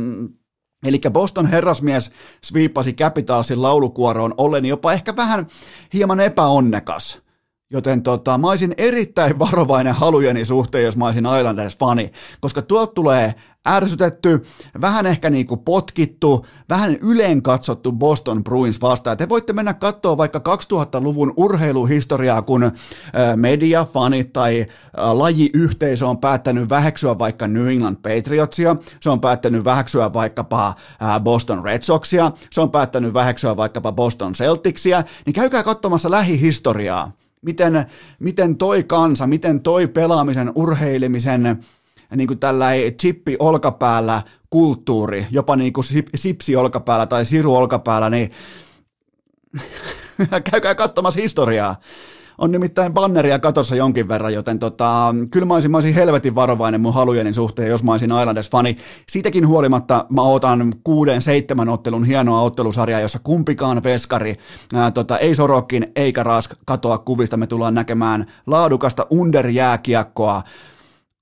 Eli Boston herrasmies sviippasi Capitalsin laulukuoroon ollen jopa ehkä vähän hieman epäonnekas. Joten tota, mä olisin erittäin varovainen halujeni suhteen, jos mä olisin Islanders-fani, koska tuolta tulee ärsytetty, vähän ehkä niinku potkittu, vähän yleen katsottu Boston Bruins vastaan. Te voitte mennä katsoa vaikka 2000-luvun urheiluhistoriaa, kun media, fanit tai lajiyhteisö on päättänyt väheksyä vaikka New England Patriotsia, se on päättänyt väheksyä vaikkapa Boston Red Soxia, se on päättänyt väheksyä vaikkapa Boston Celticsia, niin käykää katsomassa lähihistoriaa miten, miten toi kansa, miten toi pelaamisen, urheilemisen, niin kuin tällä chippi olkapäällä kulttuuri, jopa niin kuin sipsi olkapäällä tai siru olkapäällä, niin käykää katsomassa historiaa. On nimittäin banneria katossa jonkin verran, joten tota, kyllä mä olisin, mä olisin helvetin varovainen mun halujeni suhteen, jos mä olisin Islanders-fani. Siitäkin huolimatta mä otan kuuden, seitsemän ottelun hienoa ottelusarjaa, jossa kumpikaan veskari, ää, tota, ei Sorokin eikä Rask katoa kuvista. Me tullaan näkemään laadukasta underjääkiekkoa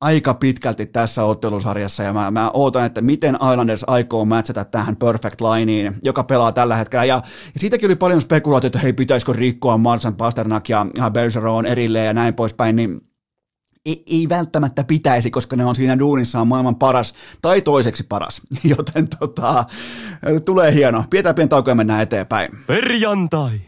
aika pitkälti tässä ottelusarjassa ja mä, mä ootan, että miten Islanders aikoo matchata tähän perfect lineen, joka pelaa tällä hetkellä ja, ja siitäkin oli paljon spekulaatioita, että hei pitäisikö rikkoa Marsan Pasternak ja, Bergeron erilleen ja näin poispäin, niin ei, ei välttämättä pitäisi, koska ne on siinä duunissaan maailman paras tai toiseksi paras, joten tota, tulee hieno. Pidetään pieni tauko ja mennään eteenpäin. Perjantai.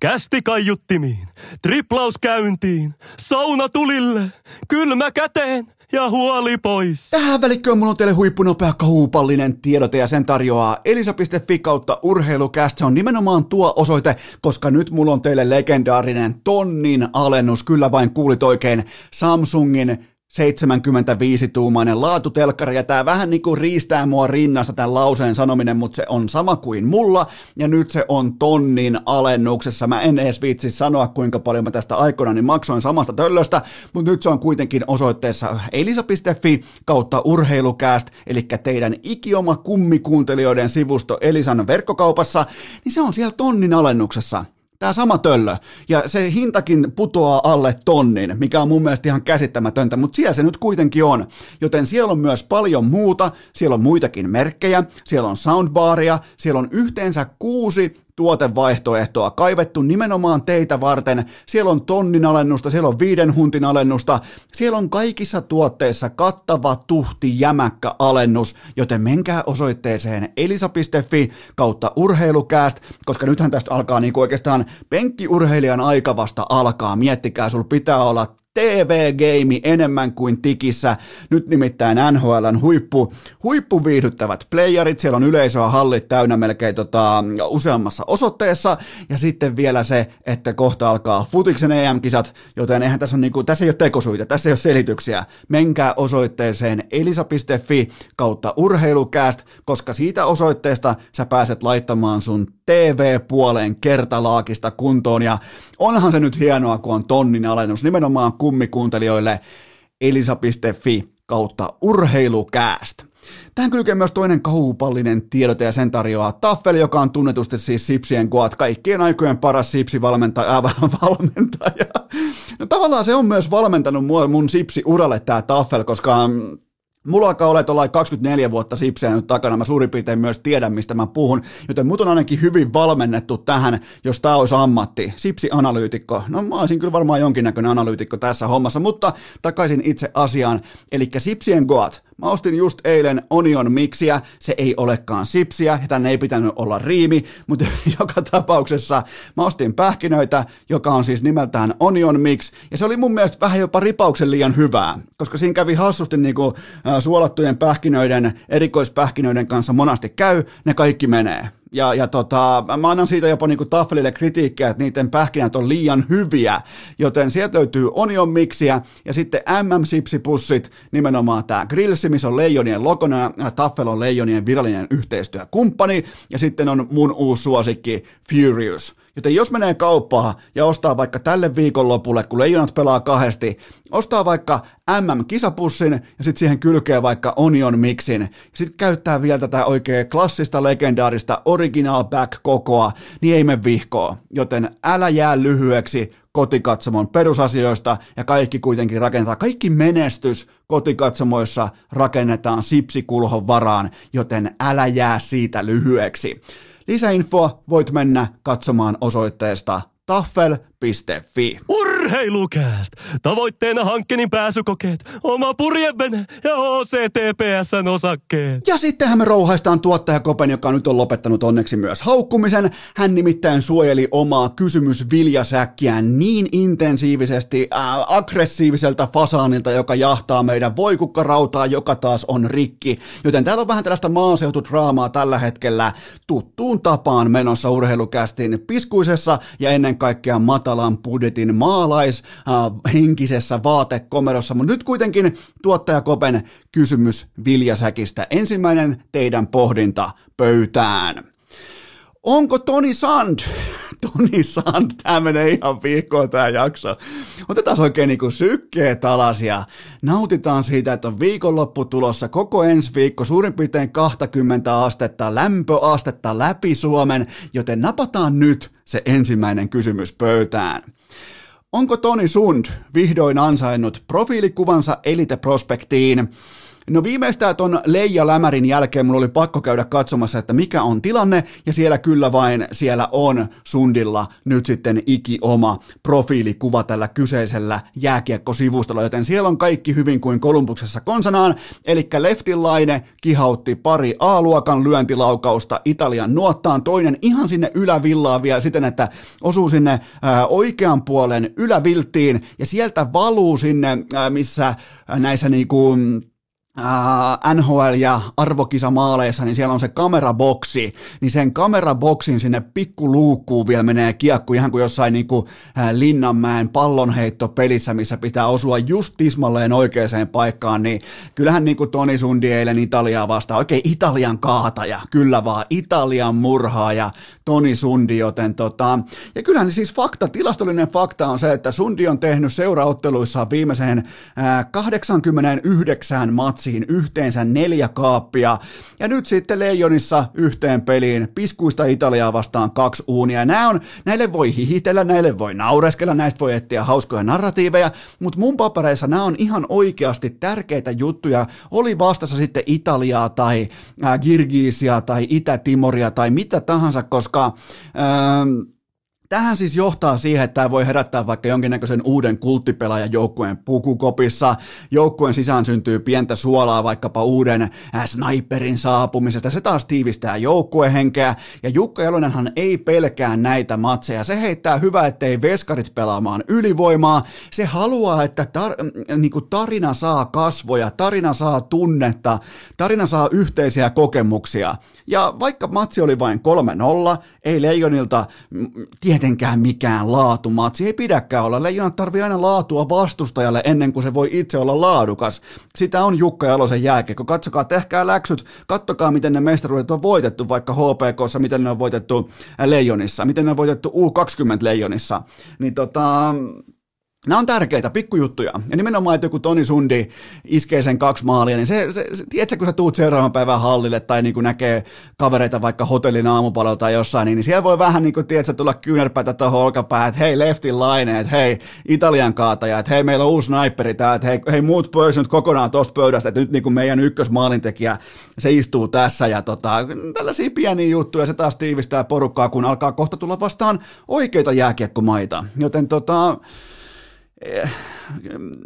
Kästi kaiuttimiin, triplaus käyntiin, sauna tulille, kylmä käteen ja huoli pois. Tähän välikköön mulla on teille huippunopea kaupallinen tiedote ja sen tarjoaa elisa.fi kautta urheilukäst. Se on nimenomaan tuo osoite, koska nyt mulla on teille legendaarinen tonnin alennus. Kyllä vain kuulit oikein Samsungin 75-tuumainen laatutelkkari, ja tämä vähän niin kuin riistää mua rinnasta tämän lauseen sanominen, mutta se on sama kuin mulla, ja nyt se on tonnin alennuksessa. Mä en edes vitsi sanoa, kuinka paljon mä tästä aikoina niin maksoin samasta töllöstä, mutta nyt se on kuitenkin osoitteessa elisa.fi kautta urheilukääst, eli teidän ikioma kummikuuntelijoiden sivusto Elisan verkkokaupassa, niin se on siellä tonnin alennuksessa. Tämä sama töllö. Ja se hintakin putoaa alle tonnin, mikä on mun mielestä ihan käsittämätöntä, mutta siellä se nyt kuitenkin on. Joten siellä on myös paljon muuta, siellä on muitakin merkkejä, siellä on soundbaria, siellä on yhteensä kuusi tuotevaihtoehtoa, kaivettu nimenomaan teitä varten. Siellä on tonnin alennusta, siellä on viiden huntin alennusta, siellä on kaikissa tuotteissa kattava tuhti jämäkkä alennus, joten menkää osoitteeseen elisa.fi kautta urheilukääst, koska nythän tästä alkaa niin oikeastaan penkkiurheilijan aika vasta alkaa. Miettikää, sul pitää olla TV-game enemmän kuin tikissä. Nyt nimittäin NHLn huippu, huippuviihdyttävät playerit, siellä on yleisöä hallit täynnä melkein tota, useammassa osoitteessa, ja sitten vielä se, että kohta alkaa futiksen EM-kisat, joten eihän tässä, on niinku, tässä ei ole tekosuita, tässä ei ole selityksiä. Menkää osoitteeseen elisa.fi kautta urheilukääst, koska siitä osoitteesta sä pääset laittamaan sun TV-puoleen kertalaakista kuntoon, ja onhan se nyt hienoa, kun on tonnin alennus. Nimenomaan kummikuuntelijoille elisa.fi kautta urheilukääst. Tähän kylkee myös toinen kaupallinen tiedote ja sen tarjoaa Taffel, joka on tunnetusti siis Sipsien koat, kaikkien aikojen paras Sipsi-valmentaja. Äh, valmentaja. No tavallaan se on myös valmentanut mun Sipsi-uralle tämä Taffel, koska mm, Mulla alkaa olla tuolla 24 vuotta sipseä nyt takana, mä suurin piirtein myös tiedän, mistä mä puhun, joten mut on ainakin hyvin valmennettu tähän, jos tää olisi ammatti. Sipsi-analyytikko, no mä olisin kyllä varmaan jonkinnäköinen analyytikko tässä hommassa, mutta takaisin itse asiaan, eli Sipsien Goat, Mä ostin just eilen Onion Mixiä, se ei olekaan sipsiä, ja tänne ei pitänyt olla riimi, mutta joka tapauksessa mä ostin pähkinöitä, joka on siis nimeltään Onion Mix, ja se oli mun mielestä vähän jopa ripauksen liian hyvää, koska siinä kävi hassusti niinku suolattujen pähkinöiden, erikoispähkinöiden kanssa monasti käy, ne kaikki menee. Ja, ja tota, mä annan siitä jopa niinku Taffelille kritiikkiä, että niiden pähkinät on liian hyviä, joten sieltä löytyy Onion Mixiä ja sitten MM-sipsipussit, nimenomaan tämä Grillsi, missä on Leijonien lokona ja Taffel on Leijonien virallinen yhteistyökumppani ja sitten on mun uusi suosikki Furious. Joten jos menee kauppaan ja ostaa vaikka tälle viikonlopulle, kun leijonat pelaa kahdesti, ostaa vaikka MM-kisapussin ja sitten siihen kylkee vaikka Onion Mixin sitten käyttää vielä tätä oikein klassista, legendaarista original back kokoa, niin ei me vihkoa. Joten älä jää lyhyeksi kotikatsomon perusasioista ja kaikki kuitenkin rakentaa. Kaikki menestys kotikatsomoissa rakennetaan sipsikulhon varaan, joten älä jää siitä lyhyeksi. Lisäinfoa voit mennä katsomaan osoitteesta taffel.fi. Urheilukääst! Tavoitteena hankkeen pääsykokeet, oma purjevene ja OCTPSn osakkeet. Ja sittenhän me rouhaistaan tuottaja Kopen, joka nyt on lopettanut onneksi myös haukkumisen. Hän nimittäin suojeli omaa kysymysviljasäkkiään niin intensiivisesti äh, aggressiiviselta fasaanilta, joka jahtaa meidän voikukkarautaa, joka taas on rikki. Joten täällä on vähän tällaista maaseutudraamaa tällä hetkellä tuttuun tapaan menossa urheilukästin piskuisessa ja ennen kaikkea matalan budjetin maalais henkisessä vaatekomerossa, mutta nyt kuitenkin tuottaja Kopen kysymys Viljasäkistä. Ensimmäinen teidän pohdinta pöytään. Onko Toni Sand, Toni Sand, tämä menee ihan viikkoon tämä jakso. Otetaan oikein niin sykkeet alas ja nautitaan siitä, että on viikonloppu tulossa koko ensi viikko suurin piirtein 20 astetta, lämpöastetta läpi Suomen, joten napataan nyt se ensimmäinen kysymys pöytään. Onko Toni Sund vihdoin ansainnut profiilikuvansa Elite Prospektiin? No viimeistään ton Leija Lämärin jälkeen mulla oli pakko käydä katsomassa, että mikä on tilanne, ja siellä kyllä vain siellä on Sundilla nyt sitten iki oma profiilikuva tällä kyseisellä jääkiekkosivustolla, joten siellä on kaikki hyvin kuin Kolumbuksessa konsanaan, eli leftilaine kihautti pari A-luokan lyöntilaukausta Italian nuottaan, toinen ihan sinne ylävillaan vielä siten, että osuu sinne ää, oikean puolen ylävilttiin, ja sieltä valuu sinne, ää, missä näissä niinku äh, NHL- ja arvokisamaaleissa, niin siellä on se kameraboksi, niin sen kameraboksin sinne pikkuluukkuun vielä menee kiekku ihan kuin jossain niin kuin, Linnanmäen pallonheittopelissä, missä pitää osua just tismalleen oikeaan paikkaan, niin kyllähän niin kuin Toni Sundi eilen Italiaa vastaan, oikein Italian kaataja, kyllä vaan, Italian murhaaja, Toni Sundi, joten tota, ja kyllähän siis fakta, tilastollinen fakta on se, että Sundi on tehnyt seuraotteluissa viimeiseen äh, 89 matsia matsiin yhteensä neljä kaappia. Ja nyt sitten Leijonissa yhteen peliin piskuista Italiaa vastaan kaksi uunia. Nämä on, näille voi hihitellä, näille voi naureskella, näistä voi etsiä hauskoja narratiiveja, mutta mun papereissa nämä on ihan oikeasti tärkeitä juttuja. Oli vastassa sitten Italiaa tai äh, Kirgisia tai Itä-Timoria tai mitä tahansa, koska... Äh, Tähän siis johtaa siihen, että tämä voi herättää vaikka jonkinnäköisen uuden kulttipelaajan joukkueen pukukopissa. Joukkueen sisään syntyy pientä suolaa vaikkapa uuden sniperin saapumisesta. Se taas tiivistää joukkuehenkeä. Ja Jukka Jalonenhan ei pelkää näitä matseja. Se heittää hyvä, ettei veskarit pelaamaan ylivoimaa. Se haluaa, että tar- niin kuin tarina saa kasvoja, tarina saa tunnetta, tarina saa yhteisiä kokemuksia. Ja vaikka matsi oli vain 3-0, ei Leijonilta tietenkään mikään laatumatsi. Ei pidäkään olla. Leijonat tarvii aina laatua vastustajalle ennen kuin se voi itse olla laadukas. Sitä on Jukka Jalosen jääkiekko. Katsokaa, tehkää läksyt, kattokaa miten ne mestaruudet on voitettu vaikka HPKssa, miten ne on voitettu Leijonissa, miten ne on voitettu U20 Leijonissa. Niin tota, Nämä on tärkeitä pikkujuttuja. Ja nimenomaan, että joku Toni Sundi iskee sen kaksi maalia, niin se, se, se tiedätkö, kun sä tuut seuraavan päivän hallille tai niin kuin näkee kavereita vaikka hotellin aamupalalla tai jossain, niin, niin siellä voi vähän niin kuin, tiedätkö, tulla kyynärpäätä tuohon olkapäähän, että hei, leftin laine, että hei, Italian kaataja, että hei, meillä on uusi sniperi tää, että hei, hei muut pois nyt kokonaan tuosta pöydästä, että nyt niin kuin meidän ykkösmaalintekijä, se istuu tässä ja tota, tällaisia pieniä juttuja, se taas tiivistää porukkaa, kun alkaa kohta tulla vastaan oikeita jääkiekkomaita. Joten tota,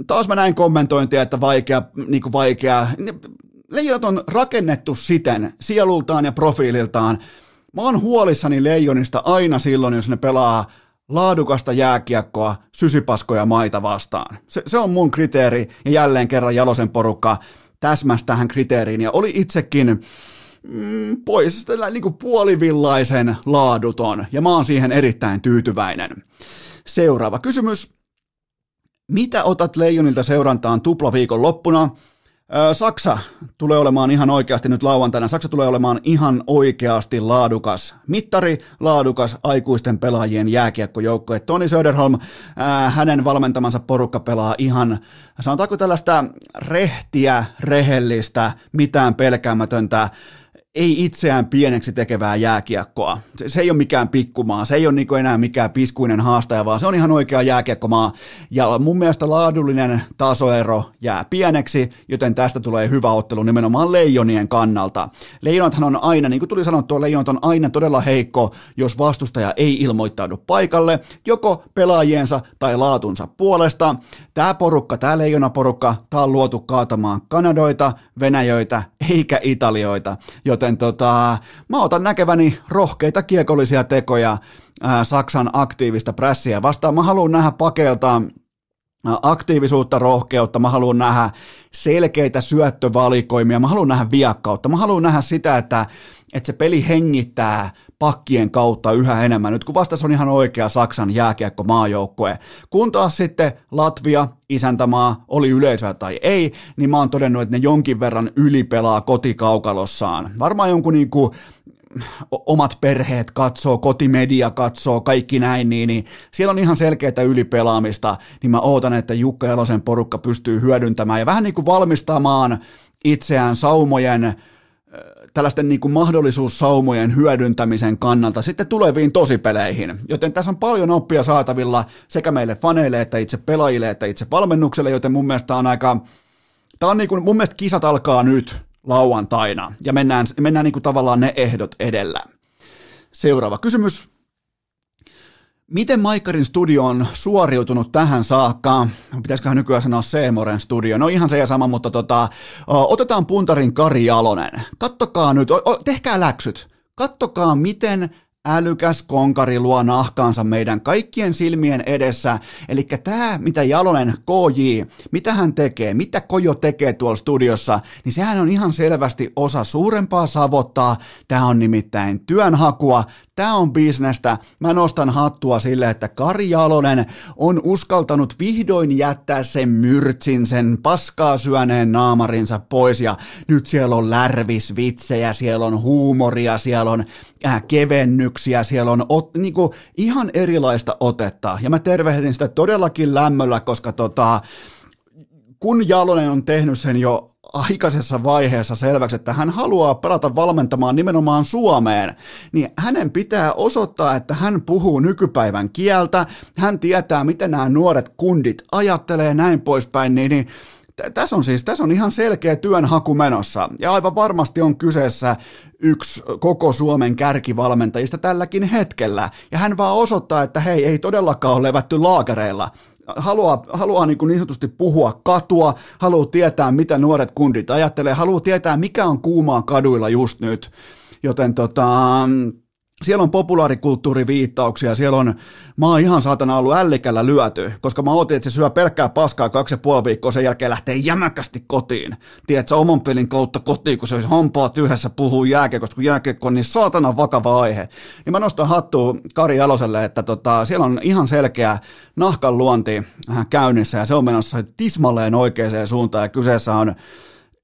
taas mä näin kommentointia, että vaikea, niin kuin vaikea. Leijonat on rakennettu siten sielultaan ja profiililtaan. Mä oon huolissani leijonista aina silloin, jos ne pelaa laadukasta jääkiekkoa sysipaskoja maita vastaan. Se, se on mun kriteeri ja jälleen kerran Jalosen porukka täsmäsi tähän kriteeriin ja oli itsekin mm, pois niin kuin puolivillaisen laaduton ja mä oon siihen erittäin tyytyväinen. Seuraava kysymys. Mitä otat Leijonilta seurantaan tuplaviikon loppuna? Saksa tulee olemaan ihan oikeasti nyt lauantaina. Saksa tulee olemaan ihan oikeasti laadukas mittari, laadukas aikuisten pelaajien jääkiekkojoukko. Toni Söderholm, hänen valmentamansa porukka pelaa ihan, sanotaanko tällaista rehtiä, rehellistä, mitään pelkäämätöntä ei itseään pieneksi tekevää jääkiekkoa. Se, se ei ole mikään pikkumaa, se ei ole niin enää mikään piskuinen haastaja, vaan se on ihan oikea jääkiekkomaa. Ja mun mielestä laadullinen tasoero jää pieneksi, joten tästä tulee hyvä ottelu nimenomaan leijonien kannalta. Leijonathan on aina, niin kuin tuli sanottua, leijonat on aina todella heikko, jos vastustaja ei ilmoittaudu paikalle, joko pelaajiensa tai laatunsa puolesta. Tämä porukka, tämä leijonaporukka, tämä on luotu kaatamaan Kanadoita, Venäjöitä eikä Italioita, tota, mä otan näkeväni rohkeita kiekollisia tekoja ää, Saksan aktiivista prässiä vastaan. Mä haluan nähdä pakeilta aktiivisuutta, rohkeutta, mä haluan nähdä selkeitä syöttövalikoimia, mä haluan nähdä viakkautta, mä haluan nähdä sitä, että, että se peli hengittää pakkien kautta yhä enemmän, nyt kun vastas on ihan oikea Saksan jääkiekko maajoukkue. Kun taas sitten Latvia, isäntämaa, oli yleisöä tai ei, niin mä oon todennut, että ne jonkin verran ylipelaa kotikaukalossaan. Varmaan jonkun niinku omat perheet katsoo, kotimedia katsoo, kaikki näin, niin, niin siellä on ihan selkeää ylipelaamista, niin mä ootan, että Jukka Jalosen porukka pystyy hyödyntämään ja vähän niin kuin valmistamaan itseään saumojen tällaisten niin kuin mahdollisuussaumojen hyödyntämisen kannalta sitten tuleviin tosipeleihin. Joten tässä on paljon oppia saatavilla sekä meille faneille, että itse pelaajille, että itse valmennukselle, joten mun mielestä on aika, tämä on niin kuin, mun mielestä kisat alkaa nyt lauantaina ja mennään, mennään niin kuin tavallaan ne ehdot edellä. Seuraava kysymys. Miten Maikkarin studio on suoriutunut tähän saakka? Pitäisiköhän nykyään sanoa Seemoren studio? No ihan se ja sama, mutta tota, otetaan puntarin Kari Jalonen. Kattokaa nyt, tehkää läksyt. Kattokaa, miten älykäs konkari luo nahkaansa meidän kaikkien silmien edessä. Eli tämä, mitä Jalonen KJ, mitä hän tekee, mitä Kojo tekee tuolla studiossa, niin sehän on ihan selvästi osa suurempaa savottaa. Tämä on nimittäin työnhakua, Tämä on bisnestä. Mä nostan hattua sille, että Kari Jalonen on uskaltanut vihdoin jättää sen myrtsin, sen paskaa syöneen naamarinsa pois ja nyt siellä on lärvisvitsejä, siellä on huumoria, siellä on äh, kevennyksiä, siellä on ot, niinku, ihan erilaista otetta ja mä tervehdin sitä todellakin lämmöllä, koska tota, kun Jalonen on tehnyt sen jo aikaisessa vaiheessa selväksi, että hän haluaa pelata valmentamaan nimenomaan Suomeen, niin hänen pitää osoittaa, että hän puhuu nykypäivän kieltä, hän tietää, miten nämä nuoret kundit ajattelee näin poispäin, niin, niin tässä on siis tässä on ihan selkeä työnhaku menossa, ja aivan varmasti on kyseessä yksi koko Suomen kärkivalmentajista tälläkin hetkellä, ja hän vaan osoittaa, että hei, ei todellakaan ole levätty laakereilla, haluaa, haluaa niin, kuin niin sanotusti puhua katua, haluaa tietää, mitä nuoret kundit ajattelee, haluaa tietää, mikä on kuumaa kaduilla just nyt, joten tota, siellä on populaarikulttuuriviittauksia, siellä on, mä oon ihan saatana ollut ällikällä lyöty, koska mä ootin, että se syö pelkkää paskaa kaksi ja puoli viikkoa, sen jälkeen lähtee jämäkästi kotiin. Tiedätkö, oman pelin kautta kotiin, kun se olisi hampaa yhdessä puhuu jääkiekosta, kun jääkiekko on niin saatana vakava aihe. Niin mä nostan hattua Kari Aloselle, että tota, siellä on ihan selkeä nahkan luonti käynnissä ja se on menossa tismalleen oikeaan suuntaan ja kyseessä on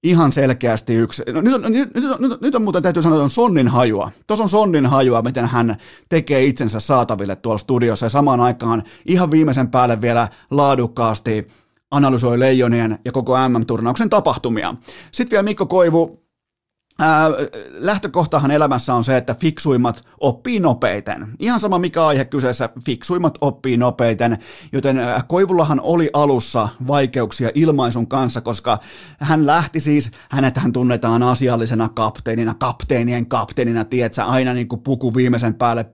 ihan selkeästi yksi. No, nyt, on, nyt, nyt, nyt, nyt on muuten täytyy sanoa, että on sonnin hajua. Tuossa on sonnin hajua, miten hän tekee itsensä saataville tuolla studiossa ja samaan aikaan ihan viimeisen päälle vielä laadukkaasti analysoi Leijonien ja koko MM-turnauksen tapahtumia. Sitten vielä Mikko Koivu, Ää, lähtökohtahan elämässä on se, että fiksuimmat oppii nopeiten. Ihan sama mikä aihe kyseessä, fiksuimmat oppii nopeiten, joten Koivullahan oli alussa vaikeuksia ilmaisun kanssa, koska hän lähti siis, hänet hän tunnetaan asiallisena kapteenina, kapteenien kapteenina, tiedätkö, aina niin kuin puku viimeisen päälle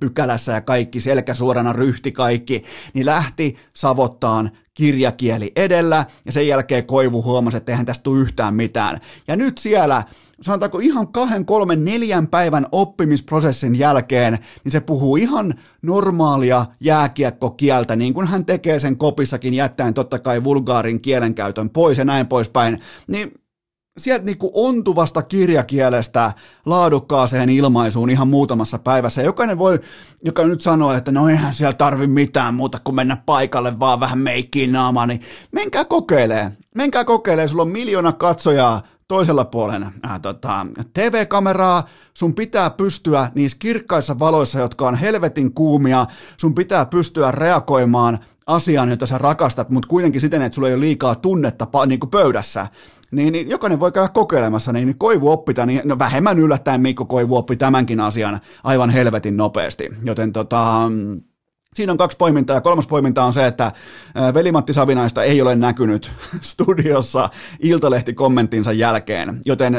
pykälässä ja kaikki, selkä suorana ryhti kaikki, niin lähti savottaan kirjakieli edellä, ja sen jälkeen Koivu huomasi, että eihän tästä tule yhtään mitään. Ja nyt siellä sanotaanko ihan kahden, kolmen, neljän päivän oppimisprosessin jälkeen, niin se puhuu ihan normaalia jääkiekkokieltä, niin kuin hän tekee sen kopissakin jättäen totta kai vulgaarin kielenkäytön pois ja näin poispäin, niin sieltä niin ontuvasta kirjakielestä laadukkaaseen ilmaisuun ihan muutamassa päivässä. Jokainen voi, joka nyt sanoo, että no eihän siellä tarvi mitään muuta kuin mennä paikalle vaan vähän meikkiin naamaan, niin menkää kokeilee. Menkää kokeilee, sulla on miljoona katsojaa toisella puolen äh, tota, TV-kameraa, sun pitää pystyä niissä kirkkaissa valoissa, jotka on helvetin kuumia, sun pitää pystyä reagoimaan asiaan, jota sä rakastat, mutta kuitenkin siten, että sulla ei ole liikaa tunnetta niin kuin pöydässä. Niin, niin jokainen voi käydä kokeilemassa, niin, niin Koivu oppi tämän, niin, no vähemmän yllättäen Mikko Koivu oppi tämänkin asian aivan helvetin nopeasti. Joten tota, Siinä on kaksi poimintaa ja kolmas poiminta on se, että velimatti Savinaista ei ole näkynyt studiossa Iltalehti-kommenttinsa jälkeen, joten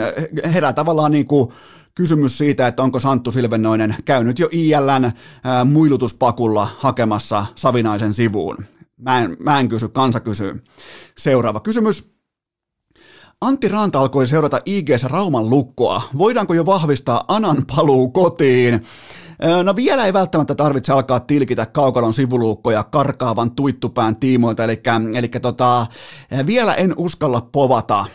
herää tavallaan niin kuin kysymys siitä, että onko Santtu Silvennoinen käynyt jo ILN muilutuspakulla hakemassa Savinaisen sivuun. Mä en, mä en kysy, kansa kysyy. Seuraava kysymys. Antti Ranta alkoi seurata IGS Rauman lukkoa. Voidaanko jo vahvistaa Anan paluu kotiin? No vielä ei välttämättä tarvitse alkaa tilkitä kaukalon sivuluukkoja karkaavan tuittupään tiimoilta, eli, eli tota, vielä en uskalla povata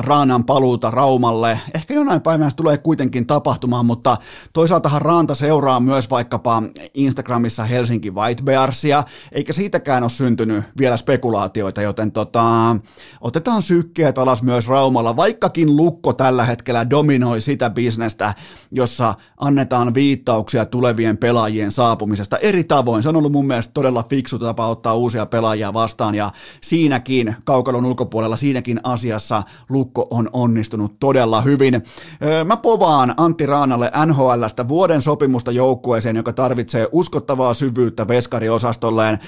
Raanan paluuta Raumalle. Ehkä jonain päivänä se tulee kuitenkin tapahtumaan, mutta toisaaltahan Raanta seuraa myös vaikkapa Instagramissa Helsinki White Bearsia, eikä siitäkään ole syntynyt vielä spekulaatioita, joten tota, otetaan sykkeet alas myös Raumalla, vaikkakin Lukko tällä hetkellä dominoi sitä bisnestä, jossa annetaan viittauksia tulevien pelaajien saapumisesta eri tavoin. Se on ollut mun mielestä todella fiksu tapa ottaa uusia pelaajia vastaan, ja siinäkin, kaukalon ulkopuolella, siinäkin asiassa Lukko on onnistunut todella hyvin. Mä povaan Antti Raanalle NHLstä vuoden sopimusta joukkueeseen, joka tarvitsee uskottavaa syvyyttä veskariosastolleen.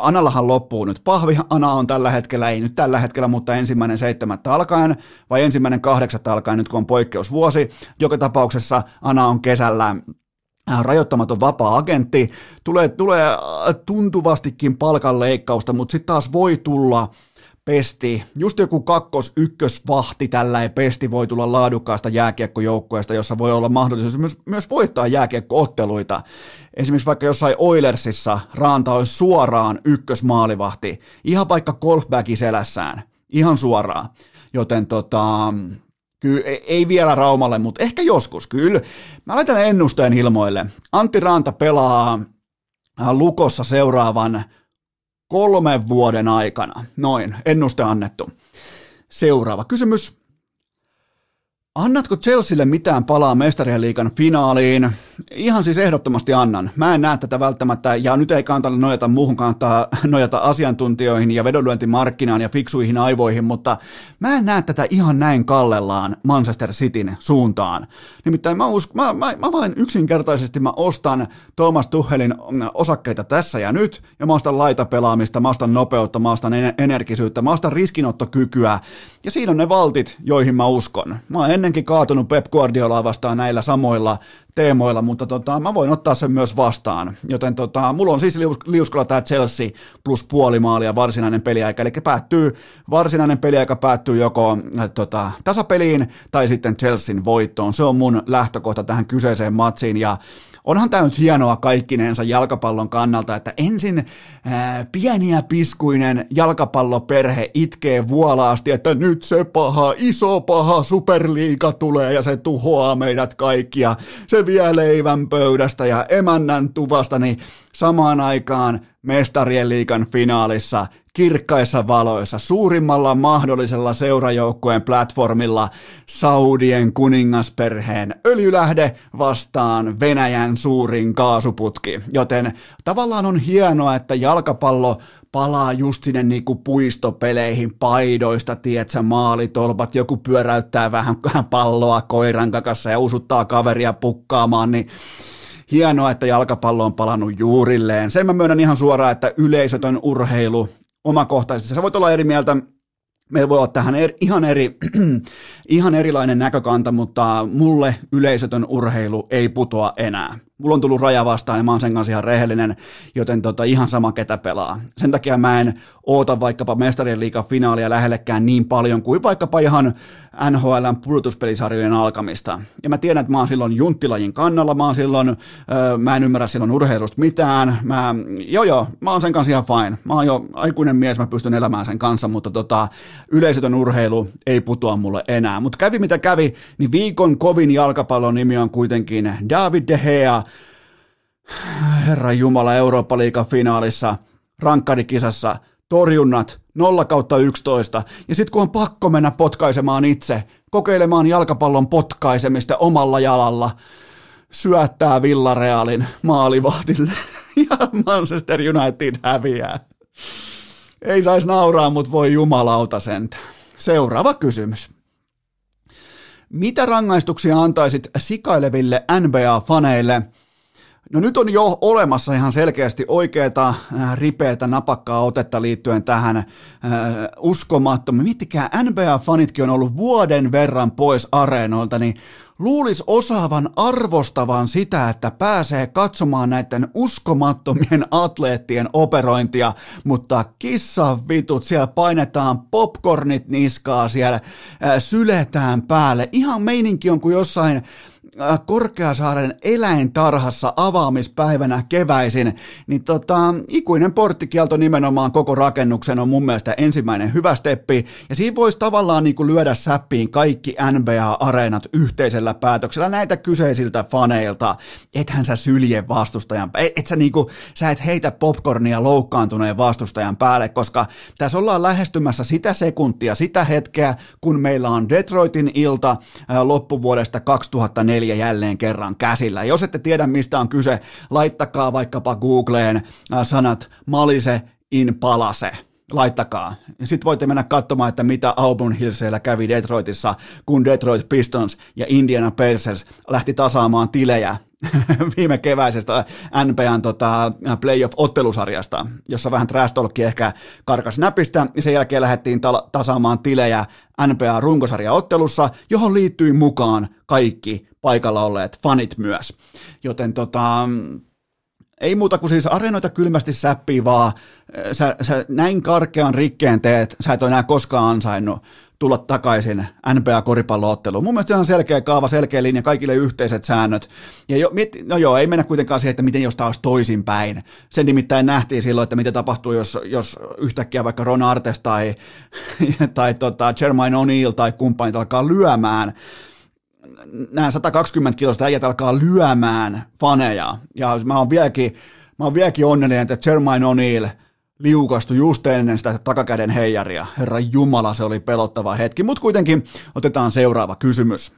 Anallahan loppuu nyt pahvi. Ana on tällä hetkellä, ei nyt tällä hetkellä, mutta ensimmäinen seitsemättä alkaen vai ensimmäinen kahdeksatta alkaen nyt kun on poikkeusvuosi. Joka tapauksessa Ana on kesällä rajoittamaton vapaa-agentti, tulee, tulee tuntuvastikin palkanleikkausta, mutta sitten taas voi tulla pesti, just joku kakkos ykkösvahti tällä pesti voi tulla laadukkaasta jääkiekkojoukkueesta, jossa voi olla mahdollisuus myös, myös voittaa jääkiekkootteluita. Esimerkiksi vaikka jossain Oilersissa Raanta olisi suoraan ykkösmaalivahti, ihan vaikka golfbagi selässään, ihan suoraan. Joten tota, Kyllä, e, ei vielä Raumalle, mutta ehkä joskus, kyllä. Mä laitan ennusteen ilmoille. Antti Ranta pelaa Lukossa seuraavan kolmen vuoden aikana. Noin, ennuste annettu. Seuraava kysymys. Annatko Chelsealle mitään palaa mestarien liikan finaaliin? Ihan siis ehdottomasti annan. Mä en näe tätä välttämättä, ja nyt ei kannata nojata muuhun, kannattaa nojata asiantuntijoihin ja vedonlyöntimarkkinaan ja fiksuihin aivoihin, mutta mä en näe tätä ihan näin kallellaan Manchester Cityn suuntaan. Nimittäin mä, usk- mä, mä, mä vain yksinkertaisesti mä ostan Thomas Tuchelin osakkeita tässä ja nyt, ja mä ostan laitapelaamista, mä ostan nopeutta, mä ostan energisyyttä, mä ostan riskinottokykyä, ja siinä on ne valtit, joihin mä uskon. Mä oon ennenkin kaatunut Pep Guardiolaa vastaan näillä samoilla teemoilla, mutta tota, mä voin ottaa sen myös vastaan. Joten tota, mulla on siis lius, tämä Chelsea plus puoli maalia varsinainen peliaika, eli päättyy, varsinainen peliaika päättyy joko äh, tota, tasapeliin tai sitten Chelsean voittoon. Se on mun lähtökohta tähän kyseiseen matsiin ja onhan tämä nyt hienoa kaikkinensa jalkapallon kannalta, että ensin ää, pieni ja piskuinen jalkapalloperhe itkee vuolaasti, että nyt se paha, iso paha superliiga tulee ja se tuhoaa meidät kaikkia. Se vie leivän pöydästä ja emännän tuvasta, niin samaan aikaan mestarien liikan finaalissa kirkkaissa valoissa, suurimmalla mahdollisella seurajoukkueen platformilla Saudien kuningasperheen öljylähde vastaan Venäjän suurin kaasuputki. Joten tavallaan on hienoa, että jalkapallo palaa just sinne niinku puistopeleihin paidoista, tietsä, maalitolpat, joku pyöräyttää vähän palloa koiran kakassa ja usuttaa kaveria pukkaamaan, niin hienoa, että jalkapallo on palannut juurilleen. Sen mä myönnän ihan suoraan, että yleisötön urheilu omakohtaisesti. Sä voit olla eri mieltä, meillä voi olla tähän eri, ihan, eri, ihan erilainen näkökanta, mutta mulle yleisötön urheilu ei putoa enää mulla on tullut raja vastaan ja mä oon sen kanssa ihan rehellinen, joten tota, ihan sama ketä pelaa. Sen takia mä en oota vaikkapa mestarien liikan finaalia lähellekään niin paljon kuin vaikkapa ihan NHLn pudotuspelisarjojen alkamista. Ja mä tiedän, että mä oon silloin junttilajin kannalla, mä oon silloin, öö, mä en ymmärrä silloin urheilusta mitään, mä, joo joo, mä oon sen kanssa ihan fine. Mä oon jo aikuinen mies, mä pystyn elämään sen kanssa, mutta tota, yleisötön urheilu ei putoa mulle enää. Mutta kävi mitä kävi, niin viikon kovin jalkapallon nimi on kuitenkin David De Gea, Herra Jumala Eurooppa-liigan finaalissa, rankkadikisassa, torjunnat 0 kautta 11, ja sitten kun on pakko mennä potkaisemaan itse, kokeilemaan jalkapallon potkaisemista omalla jalalla, syöttää Villarealin maalivahdille, ja Manchester United häviää. Ei saisi nauraa, mutta voi jumalauta sentä. Seuraava kysymys. Mitä rangaistuksia antaisit sikaileville NBA-faneille – No nyt on jo olemassa ihan selkeästi oikeaa äh, ripeätä napakkaa otetta liittyen tähän äh, uskomattomiin. Miettikää, NBA-fanitkin on ollut vuoden verran pois areenoilta, niin luulis osaavan arvostavan sitä, että pääsee katsomaan näiden uskomattomien atleettien operointia, mutta kissa vitut, siellä painetaan popcornit niskaa, siellä äh, syletään päälle. Ihan meininki on kuin jossain Korkeasaaren eläintarhassa avaamispäivänä keväisin, niin tota, ikuinen porttikielto nimenomaan koko rakennuksen on mun mielestä ensimmäinen hyvä steppi, ja siinä voisi tavallaan niin kuin lyödä säppiin kaikki NBA-areenat yhteisellä päätöksellä näitä kyseisiltä faneilta, ethän sä sylje vastustajan, et, et sä, niin kuin, sä et heitä popcornia loukkaantuneen vastustajan päälle, koska tässä ollaan lähestymässä sitä sekuntia, sitä hetkeä, kun meillä on Detroitin ilta ää, loppuvuodesta 2004, neljä jälleen kerran käsillä. Jos ette tiedä mistä on kyse, laittakaa vaikkapa Googleen äh, sanat Malise in Palase laittakaa. Sitten voitte mennä katsomaan, että mitä Auburn Hillsillä kävi Detroitissa, kun Detroit Pistons ja Indiana Pacers lähti tasaamaan tilejä viime keväisestä NBAn tota, playoff-ottelusarjasta, jossa vähän trash ehkä karkas näpistä, ja sen jälkeen lähdettiin ta- tasaamaan tilejä NBA-runkosarjaottelussa, johon liittyi mukaan kaikki paikalla olleet fanit myös. Joten tota, ei muuta kuin siis areenoita kylmästi säppii vaan, sä, sä näin karkean rikkeen teet, sä et ole enää koskaan ansainnut tulla takaisin NBA-koripallootteluun. Mun mielestä se on selkeä kaava, selkeä linja, kaikille yhteiset säännöt. Ja jo, no joo, ei mennä kuitenkaan siihen, että miten jos taas toisinpäin. Sen nimittäin nähtiin silloin, että mitä tapahtuu, jos, jos yhtäkkiä vaikka Ron Artes tai, tai tota Jermaine O'Neal tai kumppanit alkaa lyömään nämä 120 kilosta äijät alkaa lyömään faneja. Ja mä oon vieläkin, mä oon vieläkin onnellinen, että Jermaine O'Neal – liukastui just ennen sitä takakäden heijaria. Herra Jumala, se oli pelottava hetki. Mutta kuitenkin otetaan seuraava kysymys.